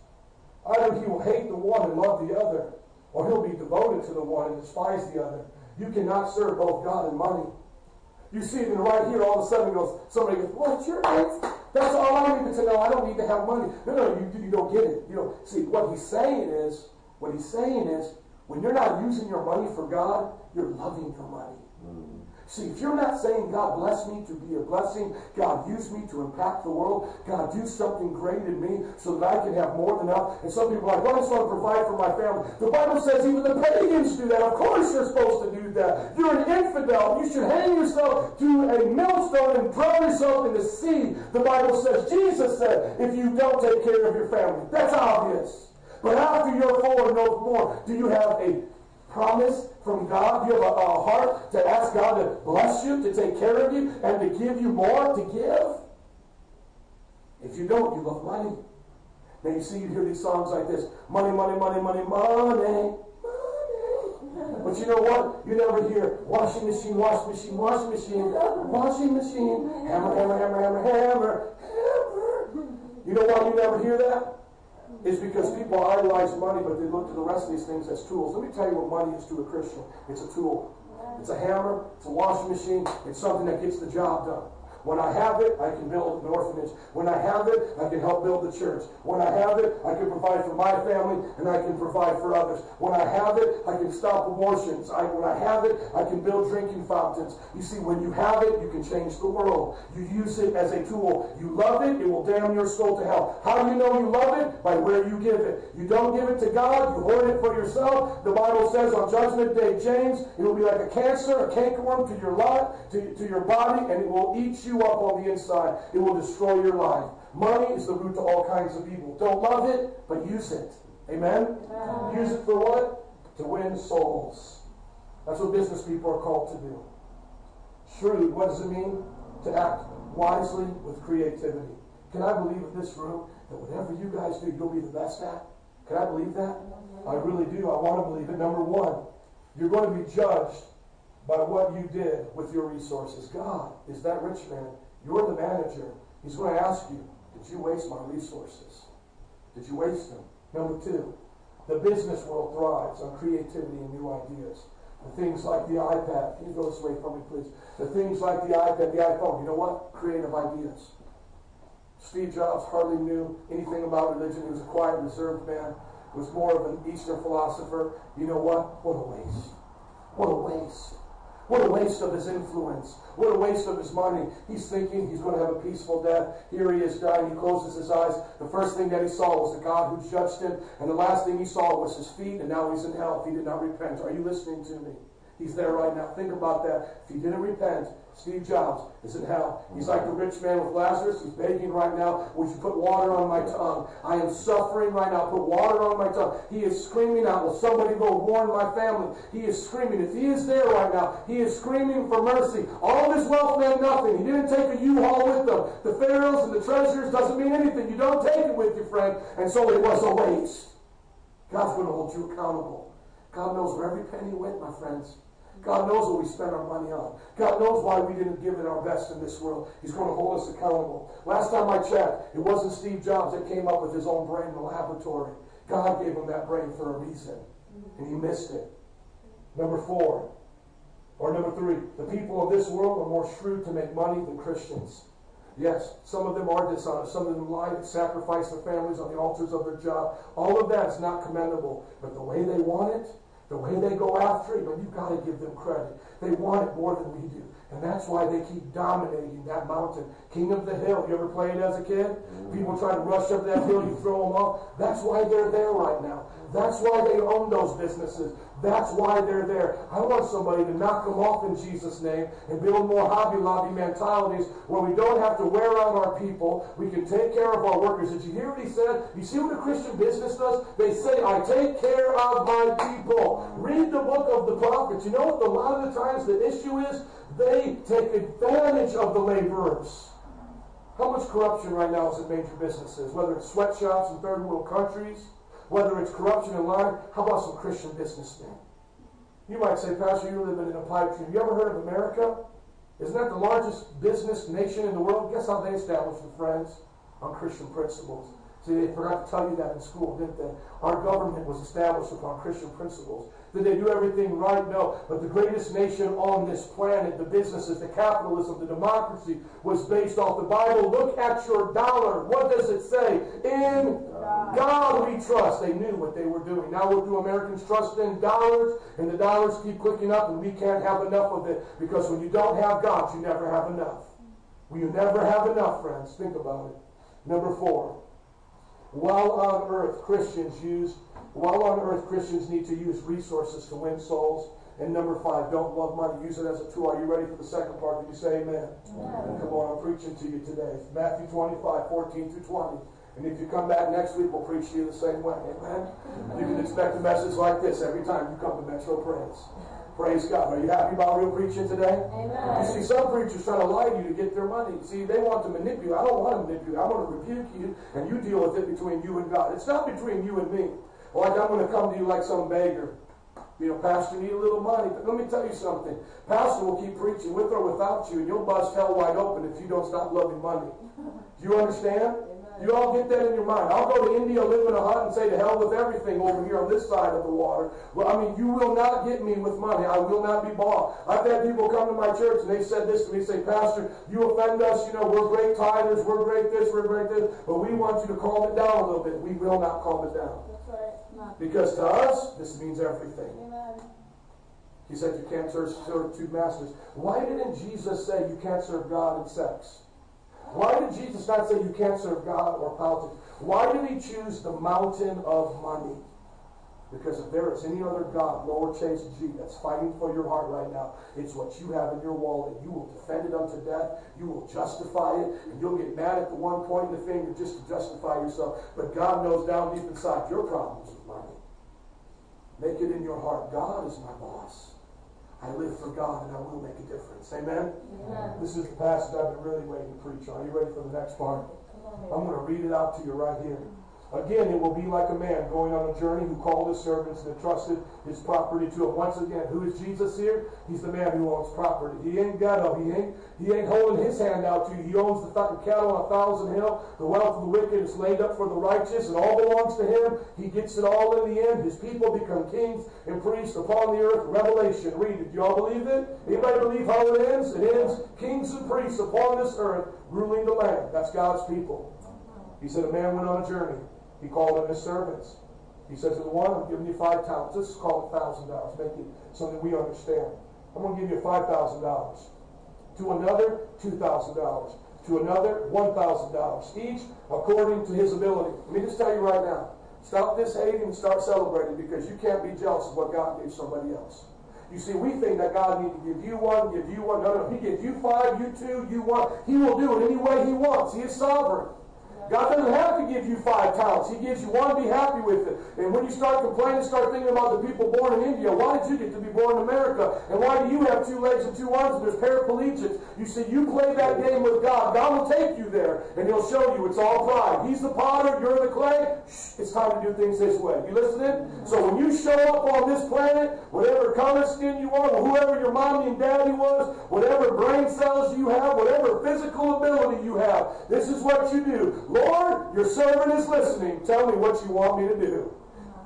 Either he will hate the one and love the other, or he'll be devoted to the one and despise the other. You cannot serve both God and money. You see it right here, all of a sudden goes, somebody goes, What's your name? That's all I need to know. I don't need to have money. No, no, you, you don't get it. You know, see, what he's saying is, what he's saying is, when you're not using your money for God, you're loving your money. See, if you're not saying, God bless me to be a blessing, God use me to impact the world, God do something great in me so that I can have more than enough. And some people are like, well, I just want to provide for my family. The Bible says even the pagans do that. Of course you're supposed to do that. You're an infidel. You should hang yourself to a millstone and throw yourself in the sea. The Bible says, Jesus said, if you don't take care of your family. That's obvious. But after you're full and knows more, do you have a promise from God? You have a, a heart to ask God to bless you, to take care of you, and to give you more to give? If you don't, you love money. Now you see, you hear these songs like this money, money, money, money, money, money. But you know what? You never hear washing machine, washing machine, washing machine, washing machine, hammer, hammer, hammer, hammer, hammer, hammer. You know why you never hear that? It's because people idolize money, but they look to the rest of these things as tools. Let me tell you what money is to a Christian. It's a tool. It's a hammer, it's a washing machine, it's something that gets the job done. When I have it, I can build an orphanage. When I have it, I can help build the church. When I have it, I can provide for my family and I can provide for others. When I have it, I can stop abortions. I, when I have it, I can build drinking fountains. You see, when you have it, you can change the world. You use it as a tool. You love it, it will damn your soul to hell. How do you know you love it? By where you give it. You don't give it to God, you hoard it for yourself. The Bible says on Judgment Day, James, it will be like a cancer, a cankerworm to your life, to, to your body, and it will eat you up on the inside. It will destroy your life. Money is the root to all kinds of evil. Don't love it, but use it. Amen? Amen? Use it for what? To win souls. That's what business people are called to do. Shrewd, what does it mean? To act wisely with creativity. Can I believe in this room that whatever you guys do, you'll be the best at? Can I believe that? I really do. I want to believe it. Number one, you're going to be judged by what you did with your resources. God is that rich man you're the manager. He's going to ask you, did you waste my resources? Did you waste them? Number two, the business world thrives on creativity and new ideas. The things like the iPad. Can you go this way for me, please? The things like the iPad, the iPhone. You know what? Creative ideas. Steve Jobs hardly knew anything about religion. He was a quiet, reserved man. He was more of an Eastern philosopher. You know what? What a waste. What a waste. What a waste of his influence. What a waste of his money. He's thinking he's going to have a peaceful death. Here he is dying. He closes his eyes. The first thing that he saw was the God who judged him. And the last thing he saw was his feet. And now he's in hell he did not repent. Are you listening to me? He's there right now. Think about that. If he didn't repent, Steve Jobs is in hell. He's like the rich man with Lazarus. He's begging right now, Would you put water on my tongue? I am suffering right now. Put water on my tongue. He is screaming out, Will somebody go warn my family? He is screaming. If he is there right now, he is screaming for mercy. All of his wealth meant nothing. He didn't take a U-Haul with them. The pharaohs and the treasures doesn't mean anything. You don't take it with you, friend. And so it was a waste. God's going to hold you accountable. God knows where every penny went, my friends. God knows what we spend our money on. God knows why we didn't give it our best in this world. He's going to hold us accountable. Last time I checked, it wasn't Steve Jobs that came up with his own brain in the laboratory. God gave him that brain for a reason, and he missed it. Number four, or number three, the people of this world are more shrewd to make money than Christians. Yes, some of them are dishonest. Some of them lie and sacrifice their families on the altars of their job. All of that is not commendable. But the way they want it, the way they go after it, but you've got to give them credit. They want it more than we do. And that's why they keep dominating that mountain. King of the hill. You ever played as a kid? Mm-hmm. People try to rush up that hill, you throw them off. That's why they're there right now. That's why they own those businesses. That's why they're there. I want somebody to knock them off in Jesus' name and build more Hobby Lobby mentalities where we don't have to wear out our people. We can take care of our workers. Did you hear what he said? You see what a Christian business does? They say, I take care of my people. Read the book of the prophets. You know what? A lot of the times the issue is they take advantage of the laborers. How much corruption right now is in major businesses, whether it's sweatshops in third world countries, whether it's corruption in line, how about some Christian business businessmen? You might say, Pastor, you live in a pipe dream. You ever heard of America? Isn't that the largest business nation in the world? Guess how they established the friends? On Christian principles. See, they forgot to tell you that in school, didn't they? Our government was established upon Christian principles. Did they do everything right? No. But the greatest nation on this planet, the businesses, the capitalism, the democracy, was based off the Bible. Look at your dollar. What does it say? In God we we trust. They knew what they were doing. Now what do Americans trust in? Dollars, and the dollars keep clicking up, and we can't have enough of it because when you don't have God, you never have enough. Well, you never have enough, friends. Think about it. Number four. While on earth, Christians use while on earth, Christians need to use resources to win souls. And number five, don't love money. Use it as a tool. Are you ready for the second part? Did you say amen? amen. Come on, I'm preaching to you today. Matthew 25, 14 through 20. And if you come back next week, we'll preach to you the same way. Amen? You can expect a message like this every time you come to Metro Praise. Praise God. Are you happy about real preaching today?
Amen.
You see, some preachers try to lie to you to get their money. See, they want to manipulate. I don't want to manipulate. I want to rebuke you, and you deal with it between you and God. It's not between you and me. Like I'm going to come to you like some beggar. You know, Pastor, need a little money. But let me tell you something. Pastor will keep preaching with or without you, and you'll bust hell wide open if you don't stop loving money. Do you understand? You all get that in your mind. I'll go to India, live in a hut, and say to hell with everything over here on this side of the water. Well, I mean, you will not get me with money. I will not be bought. I've had people come to my church and they said this to me, say, Pastor, you offend us. You know, we're great tithers, we're great this, we're great this, but we want you to calm it down a little bit. We will not calm it down. Because to us, this means everything.
Amen.
He said you can't serve, serve two masters. Why didn't Jesus say you can't serve God and sex? Why did Jesus not say you can't serve God or politics? Why did he choose the mountain of money? Because if there is any other God, lowercase g, that's fighting for your heart right now, it's what you have in your wallet. You will defend it unto death. You will justify it. And you'll get mad at the one pointing the finger just to justify yourself. But God knows down deep inside your problems with money. Make it in your heart. God is my boss. I live for God and I will make a difference. Amen?
Amen.
This is the passage I've been really waiting to preach on. Are you ready for the next part? I'm going to read it out to you right here. Again, it will be like a man going on a journey who called his servants and entrusted his property to him. Once again, who is Jesus here? He's the man who owns property. He ain't ghetto. He ain't he ain't holding his hand out to you. He owns the cattle on a thousand hill. The wealth of the wicked is laid up for the righteous, and all belongs to him. He gets it all in the end. His people become kings and priests upon the earth. Revelation. Read it. Do you all believe it? Anybody believe how it ends? It ends kings and priests upon this earth, ruling the land. That's God's people. He said a man went on a journey. He called in his servants. He says to the one, I'm giving you five talents. Let's call it thousand dollars. Make it so that we understand. I'm going to give you five thousand dollars. To another, two thousand dollars. To another, one thousand dollars. Each according to his ability. Let me just tell you right now. Stop this hating and start celebrating because you can't be jealous of what God gave somebody else. You see, we think that God needs to give you one, give you one. No, no. He gives you five, you two, you one. He will do it any way he wants. He is sovereign. God doesn't have to give you five talents. He gives you one, to be happy with it. And when you start complaining, start thinking about the people born in India. Why did you get to be born in America? And why do you have two legs and two arms and there's paraplegics? You see, you play that game with God. God will take you there and He'll show you it's all pride. He's the potter, you're the clay. Shh, it's time to do things this way. You listening? So when you show up on this planet, whatever color skin you are, whoever your mommy and daddy was, whatever brain cells you have, whatever physical ability you have, this is what you do. Lord, your servant is listening. Tell me what you want me to do.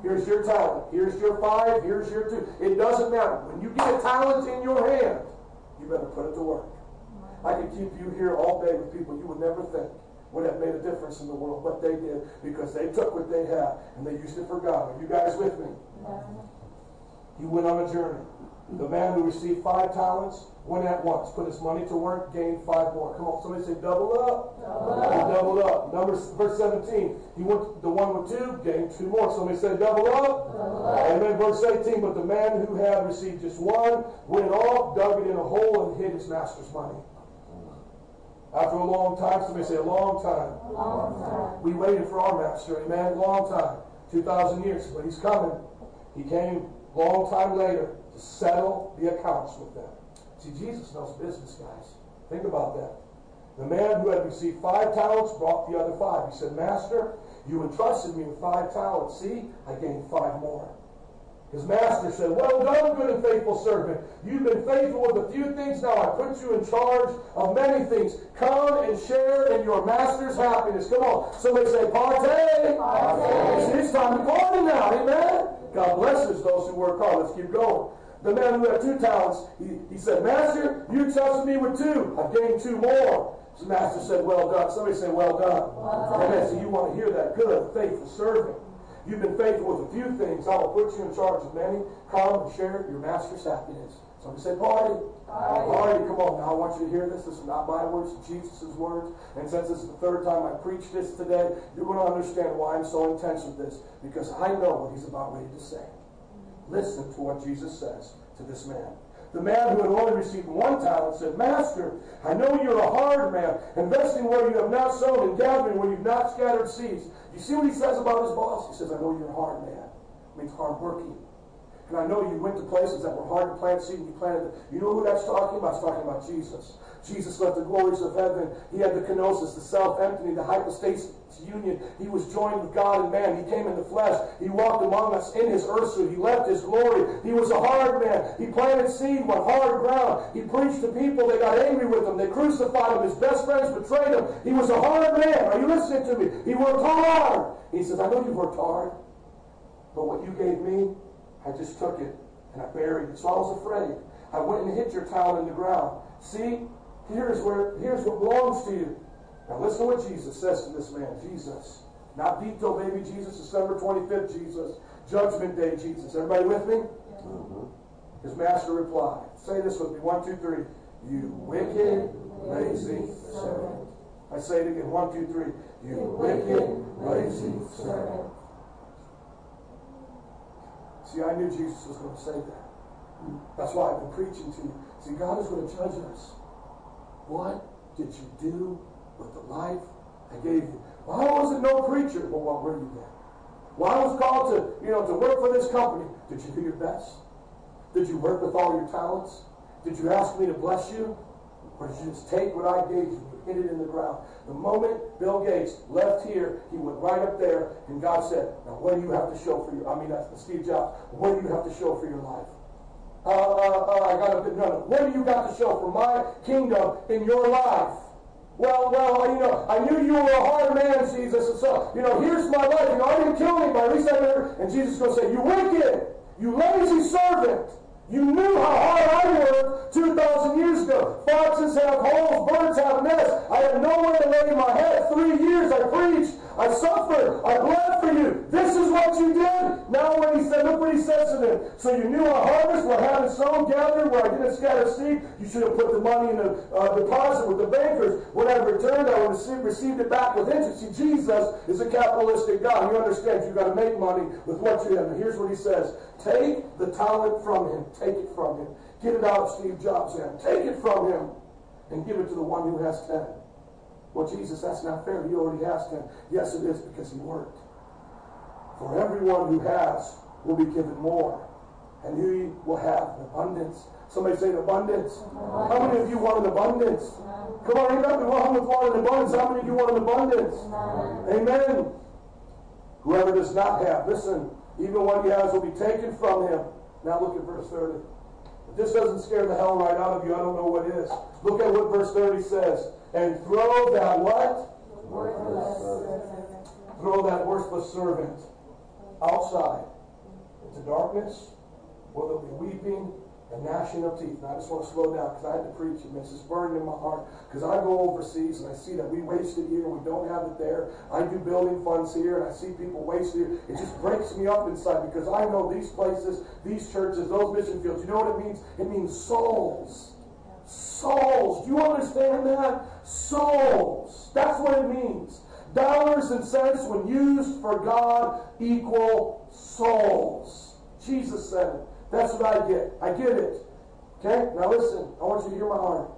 Here's your talent. Here's your five. Here's your two. It doesn't matter. When you get a talent in your hand, you better put it to work. I could keep you here all day with people you would never think would have made a difference in the world, but they did because they took what they had and they used it for God. Are you guys with me? He went on a journey. The man who received five talents went at once, put his money to work, gained five more. Come on, somebody say double up.
Double
He
up.
doubled up. Numbers verse 17. He went the one with two, gained two more. Somebody say double up.
Double up.
Amen. Verse 18. But the man who had received just one went off, dug it in a hole, and hid his master's money. After a long time, somebody say a long time.
Long time.
We waited for our master, amen, long time, 2,000 years, but he's coming. He came long time later to settle the accounts with them. See, Jesus knows business, guys. Think about that. The man who had received five talents brought the other five. He said, Master, you entrusted me with five talents. See, I gained five more. His master said, Well done, good and faithful servant. You've been faithful with a few things. Now I put you in charge of many things. Come and share in your master's happiness. Come on. Somebody say, Partay.
Partay.
See, it's time to party now. Amen. God blesses those who work hard. Let's keep going. The man who had two talents, he, he said, Master, you trusted me with two. I've gained two more. His master said, Well done. Somebody say, Well done.
Done.
Amen. So you want to hear that. Good, faithful servant. You've been faithful with a few things. I will put you in charge of many. Come and share your master's happiness. Somebody say party.
Party.
Party. Come on now. I want you to hear this. This is not my words, it's Jesus' words. And since this is the third time I preach this today, you're going to understand why I'm so intense with this. Because I know what he's about ready to say. Listen to what Jesus says to this man. The man who had only received one talent said, Master, I know you're a hard man, investing where you have not sown and gathering where you've not scattered seeds. You see what he says about his boss? He says, I know you're a hard man. It means hard working. And I know you went to places that were hard to plant seed and you planted them. You know who that's talking about? It's talking about Jesus. Jesus left the glories of heaven. He had the kenosis, the self-emptying, the hypostatic union. He was joined with God and man. He came in the flesh. He walked among us in his earth suit. He left his glory. He was a hard man. He planted seed on hard ground. He preached to people. They got angry with him. They crucified him. His best friends betrayed him. He was a hard man. Are you listening to me? He worked hard. He says, I know you've worked hard, but what you gave me, I just took it and I buried it. So I was afraid. I went and hit your talent in the ground. See, here's where here's what belongs to you. Now listen to what Jesus says to this man. Jesus. Not Vito baby Jesus, December 25th Jesus. Judgment day Jesus. Everybody with me? Mm-hmm. His master replied. Say this with me. One, two, three. You wicked, lazy servant. I say it again. One, two, three. You wicked, lazy servant. See, I knew Jesus was going to say that. That's why I've been preaching to you. See, God is going to judge us. What did you do with the life I gave you? Why wasn't no preacher? Well, what were you then? I was called to, you know, to work for this company. Did you do your best? Did you work with all your talents? Did you ask me to bless you? Or did you just take what I gave you and hit it in the ground? The moment Bill Gates left here, he went right up there, and God said, Now, what do you have to show for your I mean, that's Steve Jobs. What do you have to show for your life? Uh, uh, uh, I got a bit, no, no. What do you got to show for my kingdom in your life? Well, well, you know, I knew you were a hard man, Jesus, and so, you know, here's my life. You know, I didn't kill anybody. At least I never. And Jesus is going to say, You wicked, you lazy servant. You knew how hard I worked 2,000 years ago. Foxes have holes, birds have nests. I had nowhere to lay my head. Three years I preached. I suffered. I bled for you. This is what you did. Now when he said, look what he says to them. So you knew I harvest where I hadn't sown, gathered where I didn't scatter seed. You should have put the money in the uh, deposit with the bankers. When I returned, I would have received it back with interest. See, Jesus is a capitalistic God. You understand, you've got to make money with what you have. And here's what he says. Take the talent from him. Take it from him. Get it out of Steve Jobs' hand. Take it from him and give it to the one who has ten. Well, Jesus, that's not fair. He already asked him. Yes, it is because he worked. For everyone who has will be given more, and he will have an abundance. Somebody say an abundance. abundance. How many of you want an abundance? Come on, nothing wrong with wanting an abundance. How many of you want an abundance? Amen. Amen. Whoever does not have, listen, even what he has will be taken from him. Now look at verse 30. If this doesn't scare the hell right out of you, I don't know what is. Look at what verse 30 says. And throw that what? Worthless. Throw that worthless servant outside into darkness, where there'll be weeping and gnashing of teeth. And I just want to slow down because I had to preach it. This is burning in my heart because I go overseas and I see that we waste it here and we don't have it there. I do building funds here and I see people waste it. It just breaks me up inside because I know these places, these churches, those mission fields. You know what it means? It means souls. Souls. Do you understand that? Souls. That's what it means. Dollars and cents, when used for God, equal souls. Jesus said it. That's what I get. I get it. Okay? Now listen, I want you to hear my heart.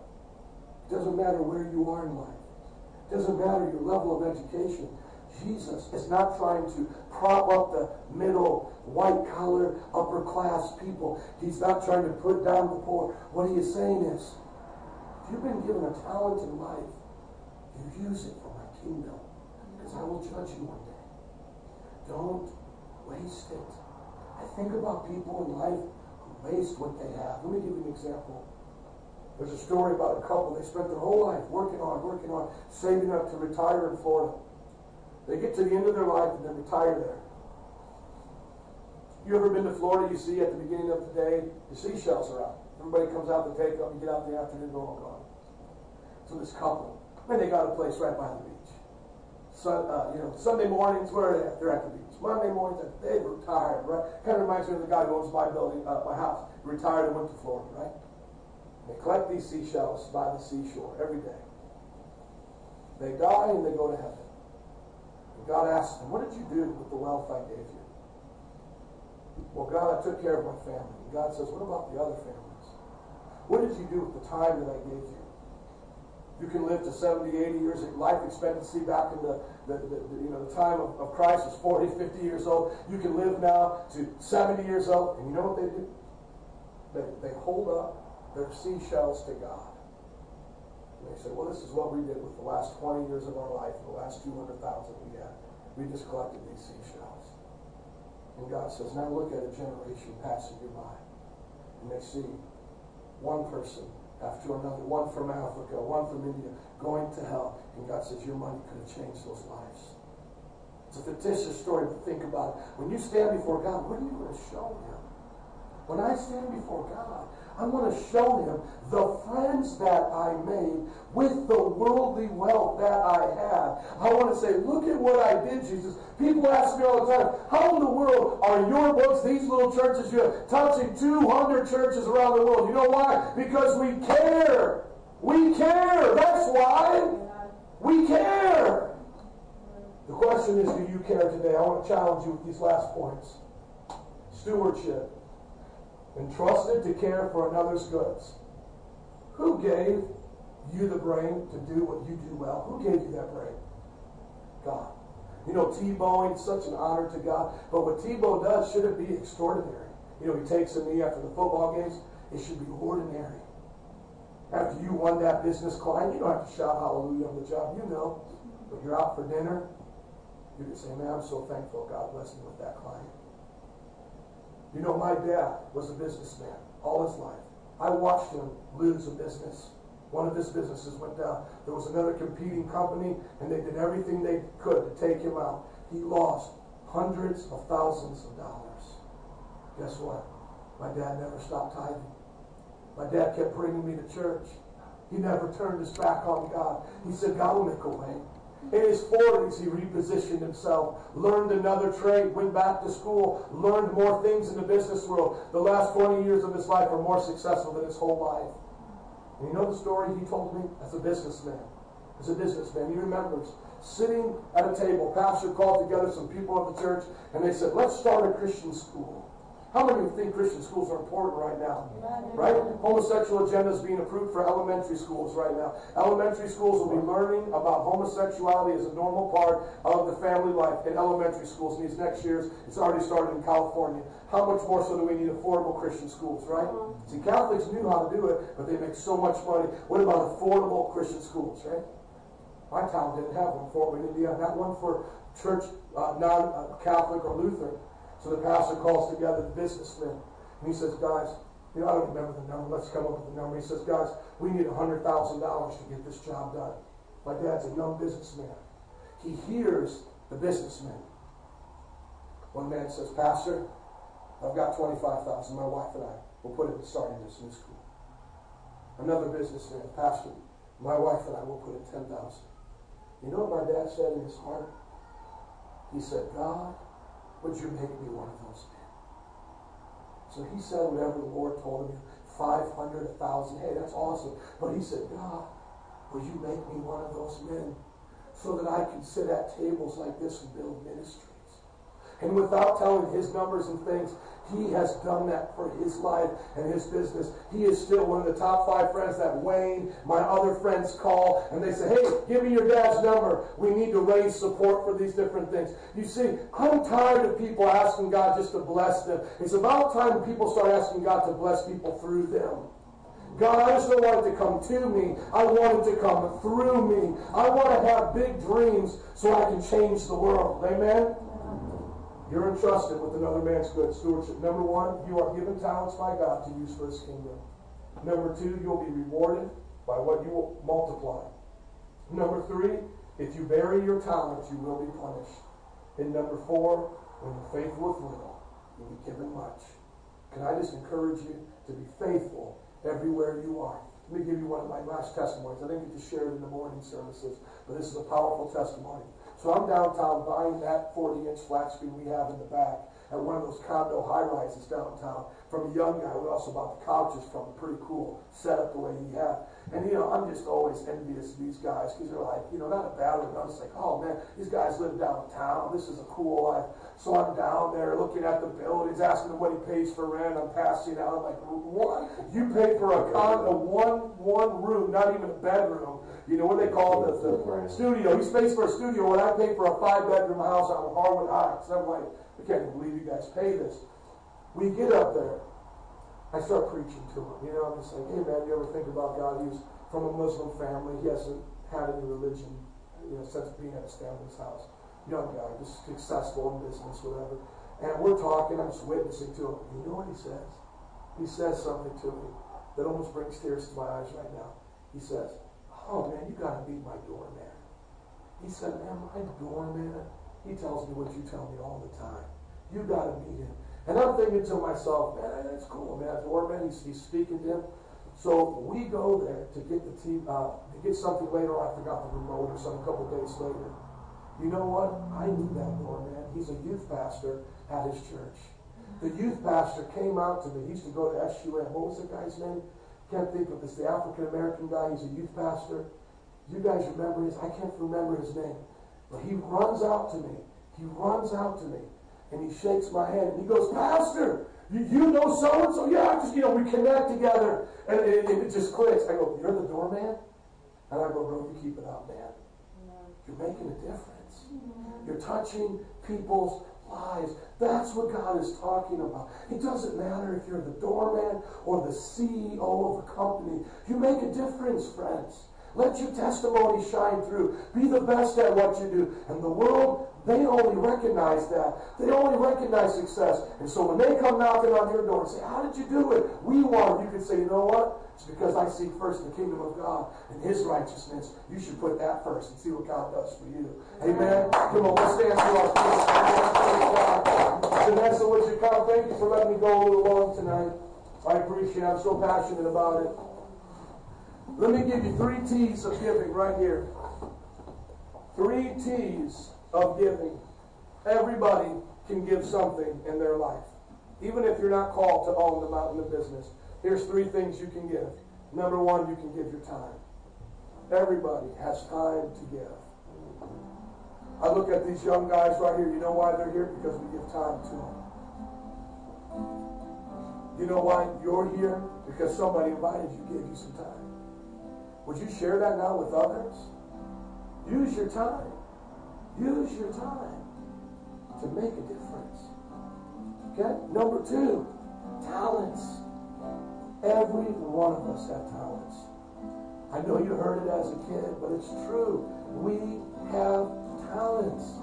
It doesn't matter where you are in life. It doesn't matter your level of education. Jesus is not trying to prop up the middle, white collar, upper class people. He's not trying to put down the poor. What he is saying is, you've been given a talent in life, you use it for my kingdom. Because I will judge you one day. Don't waste it. I think about people in life who waste what they have. Let me give you an example. There's a story about a couple. They spent their whole life working hard, working hard, saving up to retire in Florida. They get to the end of their life and they retire there. You ever been to Florida? You see at the beginning of the day, the seashells are out. Everybody comes out to take them. You get out in the afternoon, they're all So this couple, man, they got a place right by the beach. So, uh, you know, Sunday mornings, where are they at? They're at the beach. Monday mornings, they were tired, right? Kind of reminds me of the guy who owns my building, uh, my house. He retired and went to Florida, right? They collect these seashells by the seashore every day. They die and they go to heaven. And God asks them, What did you do with the wealth I gave you? Well, God, I took care of my family. And God says, What about the other families? What did you do with the time that I gave you? You can live to 70, 80 years. Life expectancy back in the, the, the, the you know the time of, of Christ was 40, 50 years old. You can live now to 70 years old. And you know what they do? They, they hold up their seashells to God. And they say, well, this is what we did with the last 20 years of our life, the last 200,000 we had. We just collected these seashells. And God says, now look at a generation passing you by. And they see one person after another, one from Africa, one from India, going to hell. And God says, Your money could have changed those lives. It's a fictitious story, but think about it. When you stand before God, what are you going to show Him? When I stand before God, I want to show him the friends that I made with the worldly wealth that I had. I want to say, look at what I did, Jesus. People ask me all the time, how in the world are your books, these little churches you touching 200 churches around the world? You know why? Because we care. We care. That's why. We care. The question is, do you care today? I want to challenge you with these last points. Stewardship entrusted to care for another's goods. Who gave you the brain to do what you do well? Who gave you that brain? God. You know, Tebowing, such an honor to God. But what Tebow does, should it be extraordinary? You know, he takes a knee after the football games. It should be ordinary. After you won that business client, you don't have to shout hallelujah on the job. You know. But you're out for dinner, you can say, man, I'm so thankful God blessed me with that client. You know, my dad was a businessman all his life. I watched him lose a business. One of his businesses went down. There was another competing company, and they did everything they could to take him out. He lost hundreds of thousands of dollars. Guess what? My dad never stopped tithing. My dad kept bringing me to church. He never turned his back on God. He said, God will make a way. In his 40s, he repositioned himself, learned another trade, went back to school, learned more things in the business world. The last 20 years of his life were more successful than his whole life. And you know the story he told me as a businessman? As a businessman, he remembers sitting at a table. Pastor called together some people of the church, and they said, Let's start a Christian school. How many of you think Christian schools are important right now? Right? Homosexual agenda is being approved for elementary schools right now. Elementary schools will be learning about homosexuality as a normal part of the family life in elementary schools. In these next years, it's already started in California. How much more so do we need affordable Christian schools, right? See, Catholics knew how to do it, but they make so much money. What about affordable Christian schools, right? My town didn't have one for in Indiana. Not one for church, uh, non-Catholic or Lutheran. So the pastor calls together the businessmen. And he says, guys, you know, I don't remember the number. Let's come up with the number. He says, guys, we need $100,000 to get this job done. My dad's a young businessman. He hears the businessman. One man says, Pastor, I've got 25000 My wife and I will put it starting this new school. Another businessman, Pastor, my wife and I will put in 10000 You know what my dad said in his heart? He said, God, would you make me one of those men? So he said whatever the Lord told him, 500, 1,000, hey, that's awesome. But he said, God, will you make me one of those men so that I can sit at tables like this and build ministries? And without telling his numbers and things, he has done that for his life and his business. He is still one of the top five friends that Wayne, my other friends call and they say, hey, give me your dad's number. We need to raise support for these different things. You see, I'm tired of people asking God just to bless them. It's about time people start asking God to bless people through them. God, I just don't want it to come to me. I want it to come through me. I want to have big dreams so I can change the world. Amen? You're entrusted with another man's good stewardship. Number one, you are given talents by God to use for his kingdom. Number two, you'll be rewarded by what you will multiply. Number three, if you bury your talents, you will be punished. And number four, when you're faithful with little, you'll be given much. Can I just encourage you to be faithful everywhere you are? Let me give you one of my last testimonies. I didn't get to share it in the morning services, but this is a powerful testimony. So I'm downtown buying that 40 inch flat screen we have in the back at one of those condo high rises downtown from a young guy. We also bought the couches from. Pretty cool setup the way he had. And you know, I'm just always envious of these guys because they're like, you know, not a bad one. I'm just like, oh man, these guys live downtown. This is a cool life. So I'm down there looking at the buildings, asking him what he pays for rent. I'm passing out. I'm like, what? You pay for a condo, one one room, not even a bedroom. You know what they call the, the studio? He pays for a studio. What I pay for a five bedroom house out in Harwood Heights. I'm like, I can't believe you guys pay this. We get up there. I start preaching to him. You know, I'm just like, hey man, you ever think about God? He was from a Muslim family. He hasn't had any religion, you know, since being at his family's house. Young guy, just successful in business, whatever. And we're talking, I'm just witnessing to him. You know what he says? He says something to me that almost brings tears to my eyes right now. He says, Oh man, you gotta meet my doorman. He said, Man, my doorman, he tells me what you tell me all the time. You got to meet him. And I'm thinking to myself, man, that's cool, man. Doorman, he's, he's speaking to him. So we go there to get the team, uh, to get something later. I forgot the remote or some couple days later. You know what? I knew that doorman. He's a youth pastor at his church. The youth pastor came out to me. He used to go to SUM. What was the guy's name? Can't think of this. The African American guy. He's a youth pastor. You guys remember his? I can't remember his name. But he runs out to me. He runs out to me and he shakes my hand and he goes, Pastor, you, you know so and so? Yeah, I just, you know, we connect together and it, it, it, just clicks. I go, You're the doorman? And I go, Bro, you keep it up, man. You're making a difference. You're touching people's lives. That's what God is talking about. It doesn't matter if you're the doorman or the CEO of a company. You make a difference, friends. Let your testimony shine through. Be the best at what you do. And the world, they only recognize that. They only recognize success. And so when they come knocking on your door and say, How did you do it? We want. You can say, You know what? It's because I seek first the kingdom of God and his righteousness. You should put that first and see what God does for you. Amen. Come on, let's stand to our feet. Vanessa, would you come? Thank you for letting me go a little long tonight. I appreciate it. I'm so passionate about it. Let me give you three T's of giving right here. Three T's of giving. Everybody can give something in their life. Even if you're not called to own the mountain of business. Here's three things you can give. Number one, you can give your time. Everybody has time to give. I look at these young guys right here. You know why they're here? Because we give time to them. You know why you're here? Because somebody invited you, gave you some time. Would you share that now with others? Use your time. Use your time to make a difference. Okay? Number two, talents. Every one of us have talents. I know you heard it as a kid, but it's true. We have talents.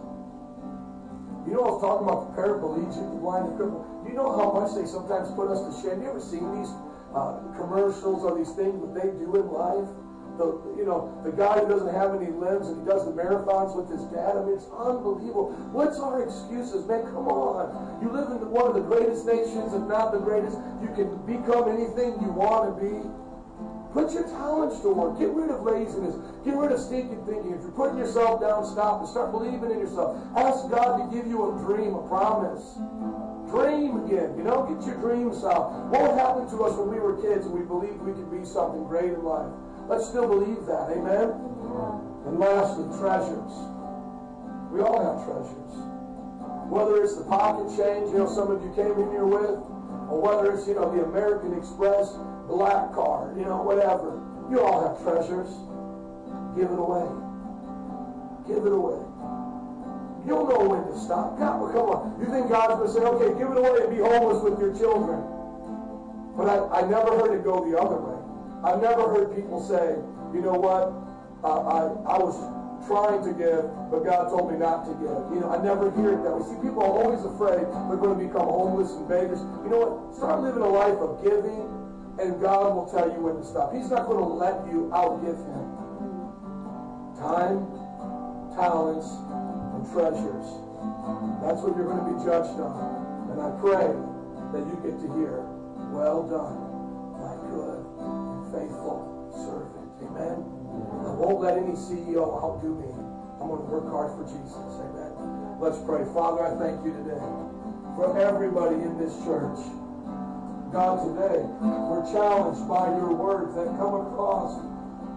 You know, I was talking about the paraplegic, the blind, the crippled. You know how much they sometimes put us to shame? You ever seen these uh, commercials or these things that they do in life? The you know the guy who doesn't have any limbs and he does the marathons with his dad. I mean, it's unbelievable. What's our excuses, man? Come on. You live in one of the greatest nations, if not the greatest. You can become anything you want to be. Put your talents to work. Get rid of laziness. Get rid of stinking thinking. If you're putting yourself down, stop and start believing in yourself. Ask God to give you a dream, a promise. Dream again. You know, get your dreams out. What happened to us when we were kids and we believed we could be something great in life? Let's still believe that. Amen? And lastly, treasures. We all have treasures. Whether it's the pocket change, you know, some of you came in here with, or whether it's, you know, the American Express black card, you know, whatever. You all have treasures. Give it away. Give it away. You'll know when to stop. God, well, come on. You think God's going to say, okay, give it away and be homeless with your children. But I, I never heard it go the other way. I've never heard people say, you know what, uh, I, I was trying to give, but God told me not to give. You know, I never hear it that way. See, people are always afraid they're going to become homeless and beggars. You know what? Start living a life of giving, and God will tell you when to stop. He's not going to let you outgive Him. Time, talents, and treasures. That's what you're going to be judged on. And I pray that you get to hear, well done, faithful servant. Amen. I won't let any CEO outdo me. I'm going to work hard for Jesus. Amen. Let's pray. Father, I thank you today for everybody in this church. God, today we're challenged by your words that come across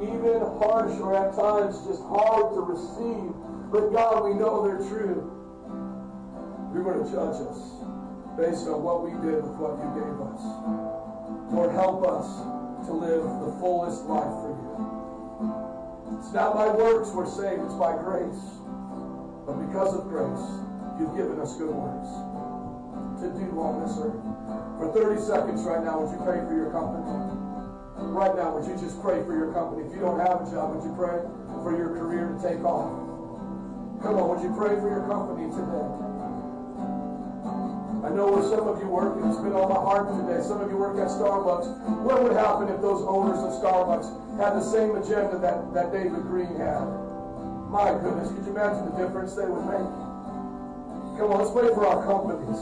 even harsh or at times just hard to receive. But God, we know they're true. You're going to judge us based on what we did with what you gave us. Lord, help us to live the fullest life for you. It's not by works we're saved, it's by grace. But because of grace, you've given us good works to do on this earth. For 30 seconds right now, would you pray for your company? Right now, would you just pray for your company? If you don't have a job, would you pray for your career to take off? Come on, would you pray for your company today? I know where some of you work, and it's been on my heart today. Some of you work at Starbucks. What would happen if those owners of Starbucks had the same agenda that, that David Green had? My goodness, could you imagine the difference they would make? Come on, let's pray for our companies.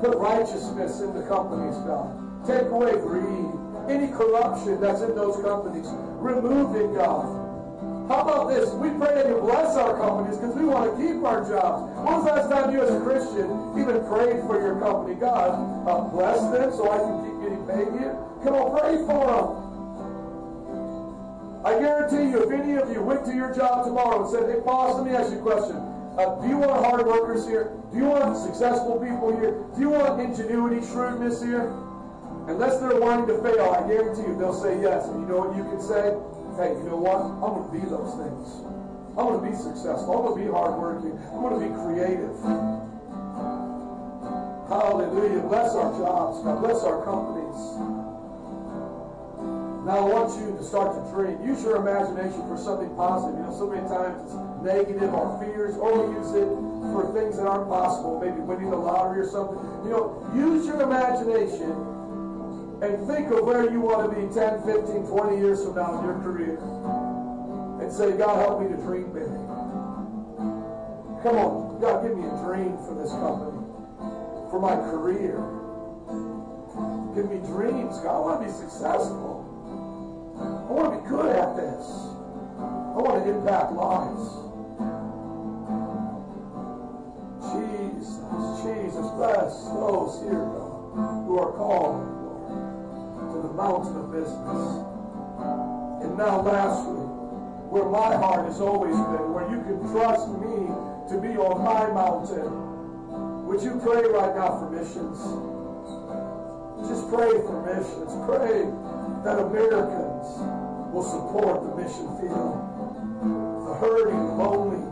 Put righteousness in the companies, God. Take away greed. Any corruption that's in those companies, remove it, God. How about this? We pray that you bless our companies because we want to keep our jobs. When was the last time you as a Christian even prayed for your company? God, uh, bless them so I can keep getting paid here. Come on, pray for them. I guarantee you, if any of you went to your job tomorrow and said, hey, boss, let me ask you a question. Uh, do you want hard workers here? Do you want successful people here? Do you want ingenuity, shrewdness here? Unless they're wanting to fail, I guarantee you they'll say yes. And you know what you can say? Hey, you know what? I'm going to be those things. I'm going to be successful. I'm going to be hardworking. I'm going to be creative. Hallelujah. Bless our jobs. God bless our companies. Now I want you to start to dream. Use your imagination for something positive. You know, so many times it's negative or fears, or we use it for things that aren't possible, maybe winning the lottery or something. You know, use your imagination and think of where you want to be 10, 15, 20 years from now in your career. And say, God, help me to dream big. Come on, God, give me a dream for this company, for my career. Give me dreams. God, I want to be successful. I want to be good at this. I want to impact lives. Jesus, Jesus, bless those here, God, who are called the mountain of business. And now, lastly, where my heart has always been, where you can trust me to be on my mountain. Would you pray right now for missions? Just pray for missions. Pray that Americans will support the mission field. The hurting, the lonely.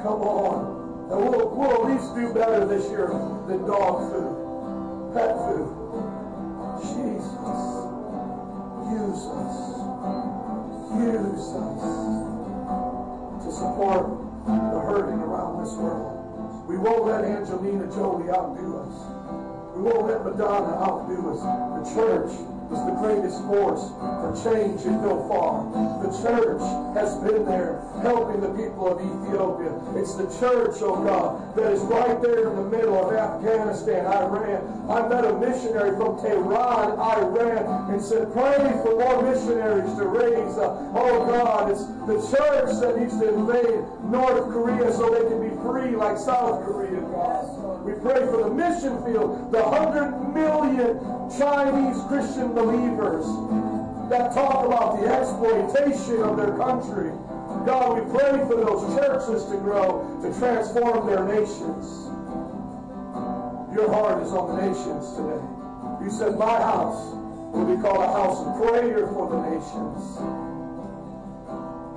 Come on. And we'll, we'll at least do better this year than dog food, pet food. Use us. Use us to support the hurting around this world. We won't let Angelina Jolie outdo us. We won't let Madonna outdo us. The church is the greatest force for change in no far. The church has been there helping the people of Ethiopia. It's the church, oh God, that is right there in the middle of Afghanistan, Iran. I met a missionary from Tehran, Iran, and said, pray for more missionaries to raise. Uh, oh God, it's the church that needs to invade North Korea so they can be free like South Korea, God. We pray for the mission field, the hundred million Chinese Christian believers that talk about the exploitation of their country. God, we pray for those churches to grow, to transform their nations. Your heart is on the nations today. You said, My house will be called a house of prayer for the nations.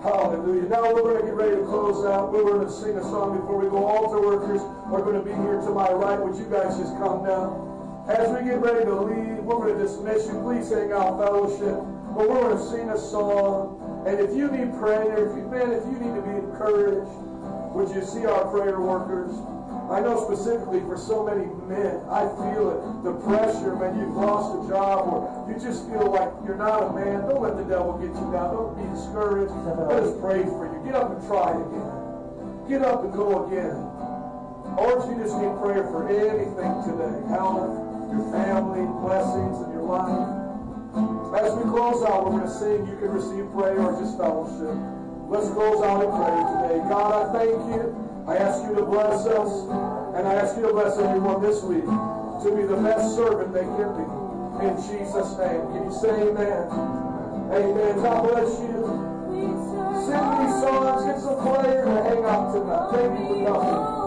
Hallelujah. Now we're going to get ready to close out. We're going to sing a song before we go. Altar workers are going to be here to my right. Would you guys just come down? As we get ready to leave, we're going to dismiss you. Please hang out fellowship. But we're going to sing a song. And if you need prayer, if you man, if you need to be encouraged, would you see our prayer workers? I know specifically for so many men, I feel it. The pressure, man, you've lost a job or you just feel like you're not a man. Don't let the devil get you down. Don't be discouraged. Let us pray for you. Get up and try again. Get up and go again. Or if you just need prayer for anything today, health, your family, blessings in your life. As we close out, we're going to sing. You can receive prayer or just fellowship. Let's close out in prayer today. God, I thank you. I ask you to bless us, and I ask you to bless everyone this week to be the best servant they can be. In Jesus' name. Can you say amen? Amen. God bless you. Sing these songs. Get some players to hang out tonight. Thank you for coming.